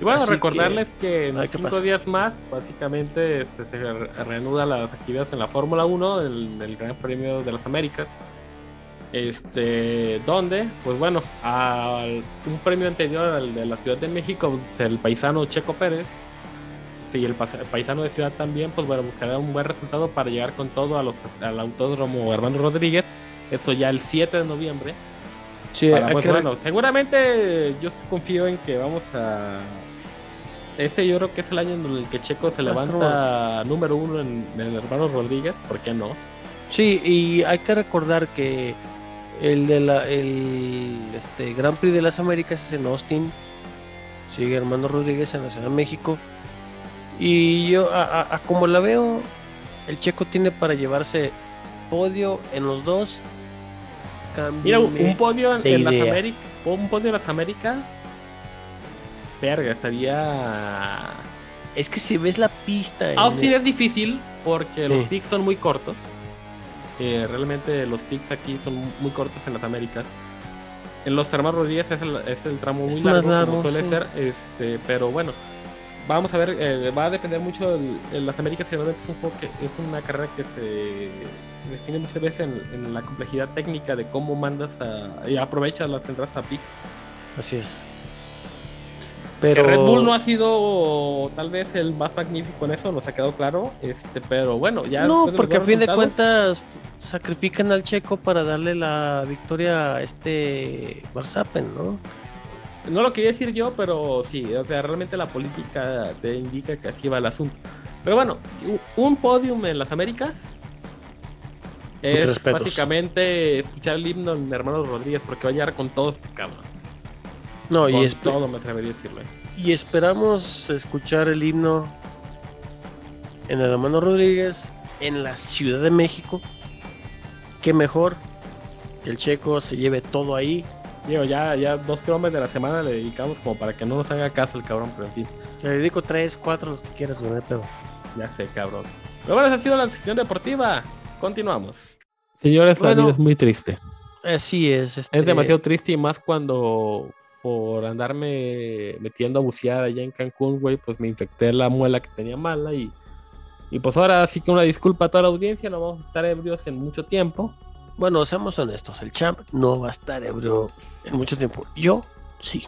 Y bueno, Así recordarles que, en Ay, ¿qué cinco pasa? días más, básicamente este, se re- reanudan las actividades en la Fórmula 1, el, el Gran Premio de las Américas. Este, donde, pues bueno, al un premio anterior al de la Ciudad de México, pues, el paisano Checo Pérez, sí, el, paisano de Ciudad también, pues bueno, buscará un buen resultado para llegar con todo a los, al Autódromo Hermano Rodríguez. Esto ya el 7 de noviembre. Sí, Para, pues bueno, seguramente yo confío en que vamos a. Este yo creo que es el año en el que Checo se levanta número uno en, en Hermanos Rodríguez, ¿por qué no? Sí, y hay que recordar que el de la el este Gran Prix de las Américas es en Austin. Sigue Armando Rodríguez en la Ciudad de México. Y yo, a, a- a como la veo, el checo tiene para llevarse podio en los dos. Mira, un, podio en, las. Américas. Un podio en las Américas. Verga, estaría. Es que si ves la pista. Austin el- es difícil porque los picks son muy cortos. Eh, realmente los picks aquí son muy cortos en las Américas. En los hermanos Rodríguez es el, es el tramo muy Es largo, largo, como suele sí. ser. Este, pero bueno, vamos a ver, eh, va a depender mucho en las Américas. que realmente es un juego que es una carrera que se define muchas veces en, en la complejidad técnica de cómo mandas a, y aprovechas las entradas a picks. Así es. Que Pero Red Bull no ha sido tal vez el más magnífico en eso, nos ha quedado claro. Este, pero bueno, ya. No, de porque a fin de cuentas sacrifican al checo para darle la victoria a este Verstappen, ¿no? No lo quería decir yo, pero sí, o sea, realmente la política te indica que así va el asunto. Pero bueno, un podium en las Américas es básicamente escuchar el himno en Hermanos Rodríguez, porque va a llegar con todo este cabrón. No, y, Con todo me atrevería a decirlo. y esperamos escuchar el himno en el hermano Rodríguez, en la Ciudad de México. Qué mejor que el checo se lleve todo ahí. Digo, ya, ya dos kilómetros de la semana le dedicamos como para que no nos haga caso el cabrón, pero en fin, Te dedico tres, cuatro, los que quieras, güey, pedo. ya sé, cabrón. Pero bueno, esa ha sido la sección deportiva. Continuamos. Señores, Bueno. la vida es muy triste. Así es. Este... Es demasiado triste y más cuando por andarme metiendo a bucear allá en Cancún, güey, pues me infecté la muela que tenía mala y, y pues ahora sí que una disculpa a toda la audiencia, no vamos a estar ebrios en mucho tiempo. Bueno, seamos honestos, el champ no va a estar ebrio en mucho tiempo. Yo sí.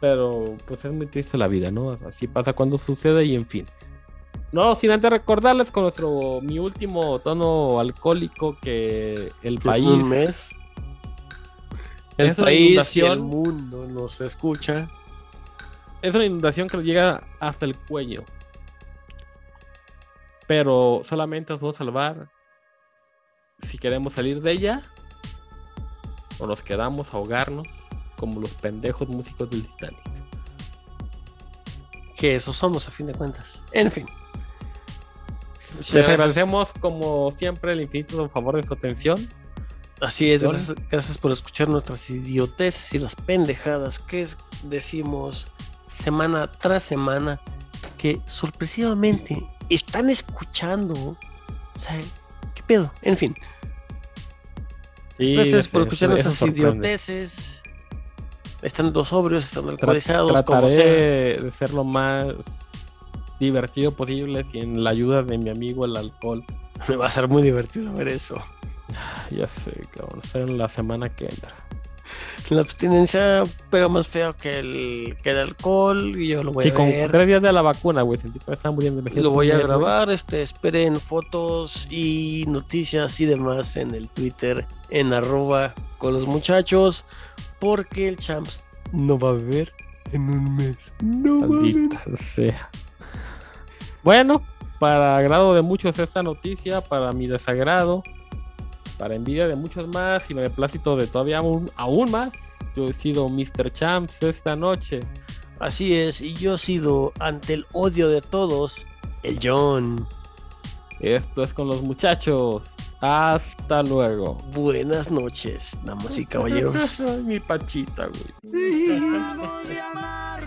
Pero pues es muy triste la vida, ¿no? Así pasa cuando sucede y en fin. No, sin antes recordarles con nuestro mi último tono alcohólico que el país, Un mes. El Es una país y el inundación. mundo nos escucha. es una inundación que nos llega hasta el cuello. Pero solamente nos vamos a salvar si queremos salir de ella o nos quedamos a ahogarnos como los pendejos músicos del Titanic. Que eso somos a fin de cuentas. En fin. Muchas Les gracias. agradecemos como siempre el infinito favor de su atención. Así es, gracias, gracias por escuchar nuestras idioteces y las pendejadas que decimos semana tras semana que sorpresivamente están escuchando. O sea, ¿qué pedo? En fin, Sí, gracias por escuchar eso nuestras sorprende. idioteces. Estando sobrios, estando Tra- alcoholizados, como trataré sea. de ser lo más divertido posible sin la ayuda de mi amigo el alcohol. Me va a ser muy divertido ver eso. Ya sé, cabrón. Será en la semana que entra. La abstinencia pega más feo que el, que el alcohol y yo lo voy Sí, a con ver. tres días de la vacuna, güey. Sentí que estaba muriendo. Y lo voy a Imagínate, grabar, este, esperen fotos y noticias y demás en el Twitter, en arroba con los muchachos, porque el Champs no va a beber en un mes. No. Maldita sea. Bueno, para agrado de muchos esta noticia, para mi desagrado, para envidia de muchos más y beneplácito de todavía aún, aún más, yo he sido Mr. Champs esta noche. Así es, y yo he sido, ante el odio de todos, el John. Esto es con los muchachos. Hasta luego. Buenas noches, damas y caballeros. Ay, mi pachita, güey. Llamas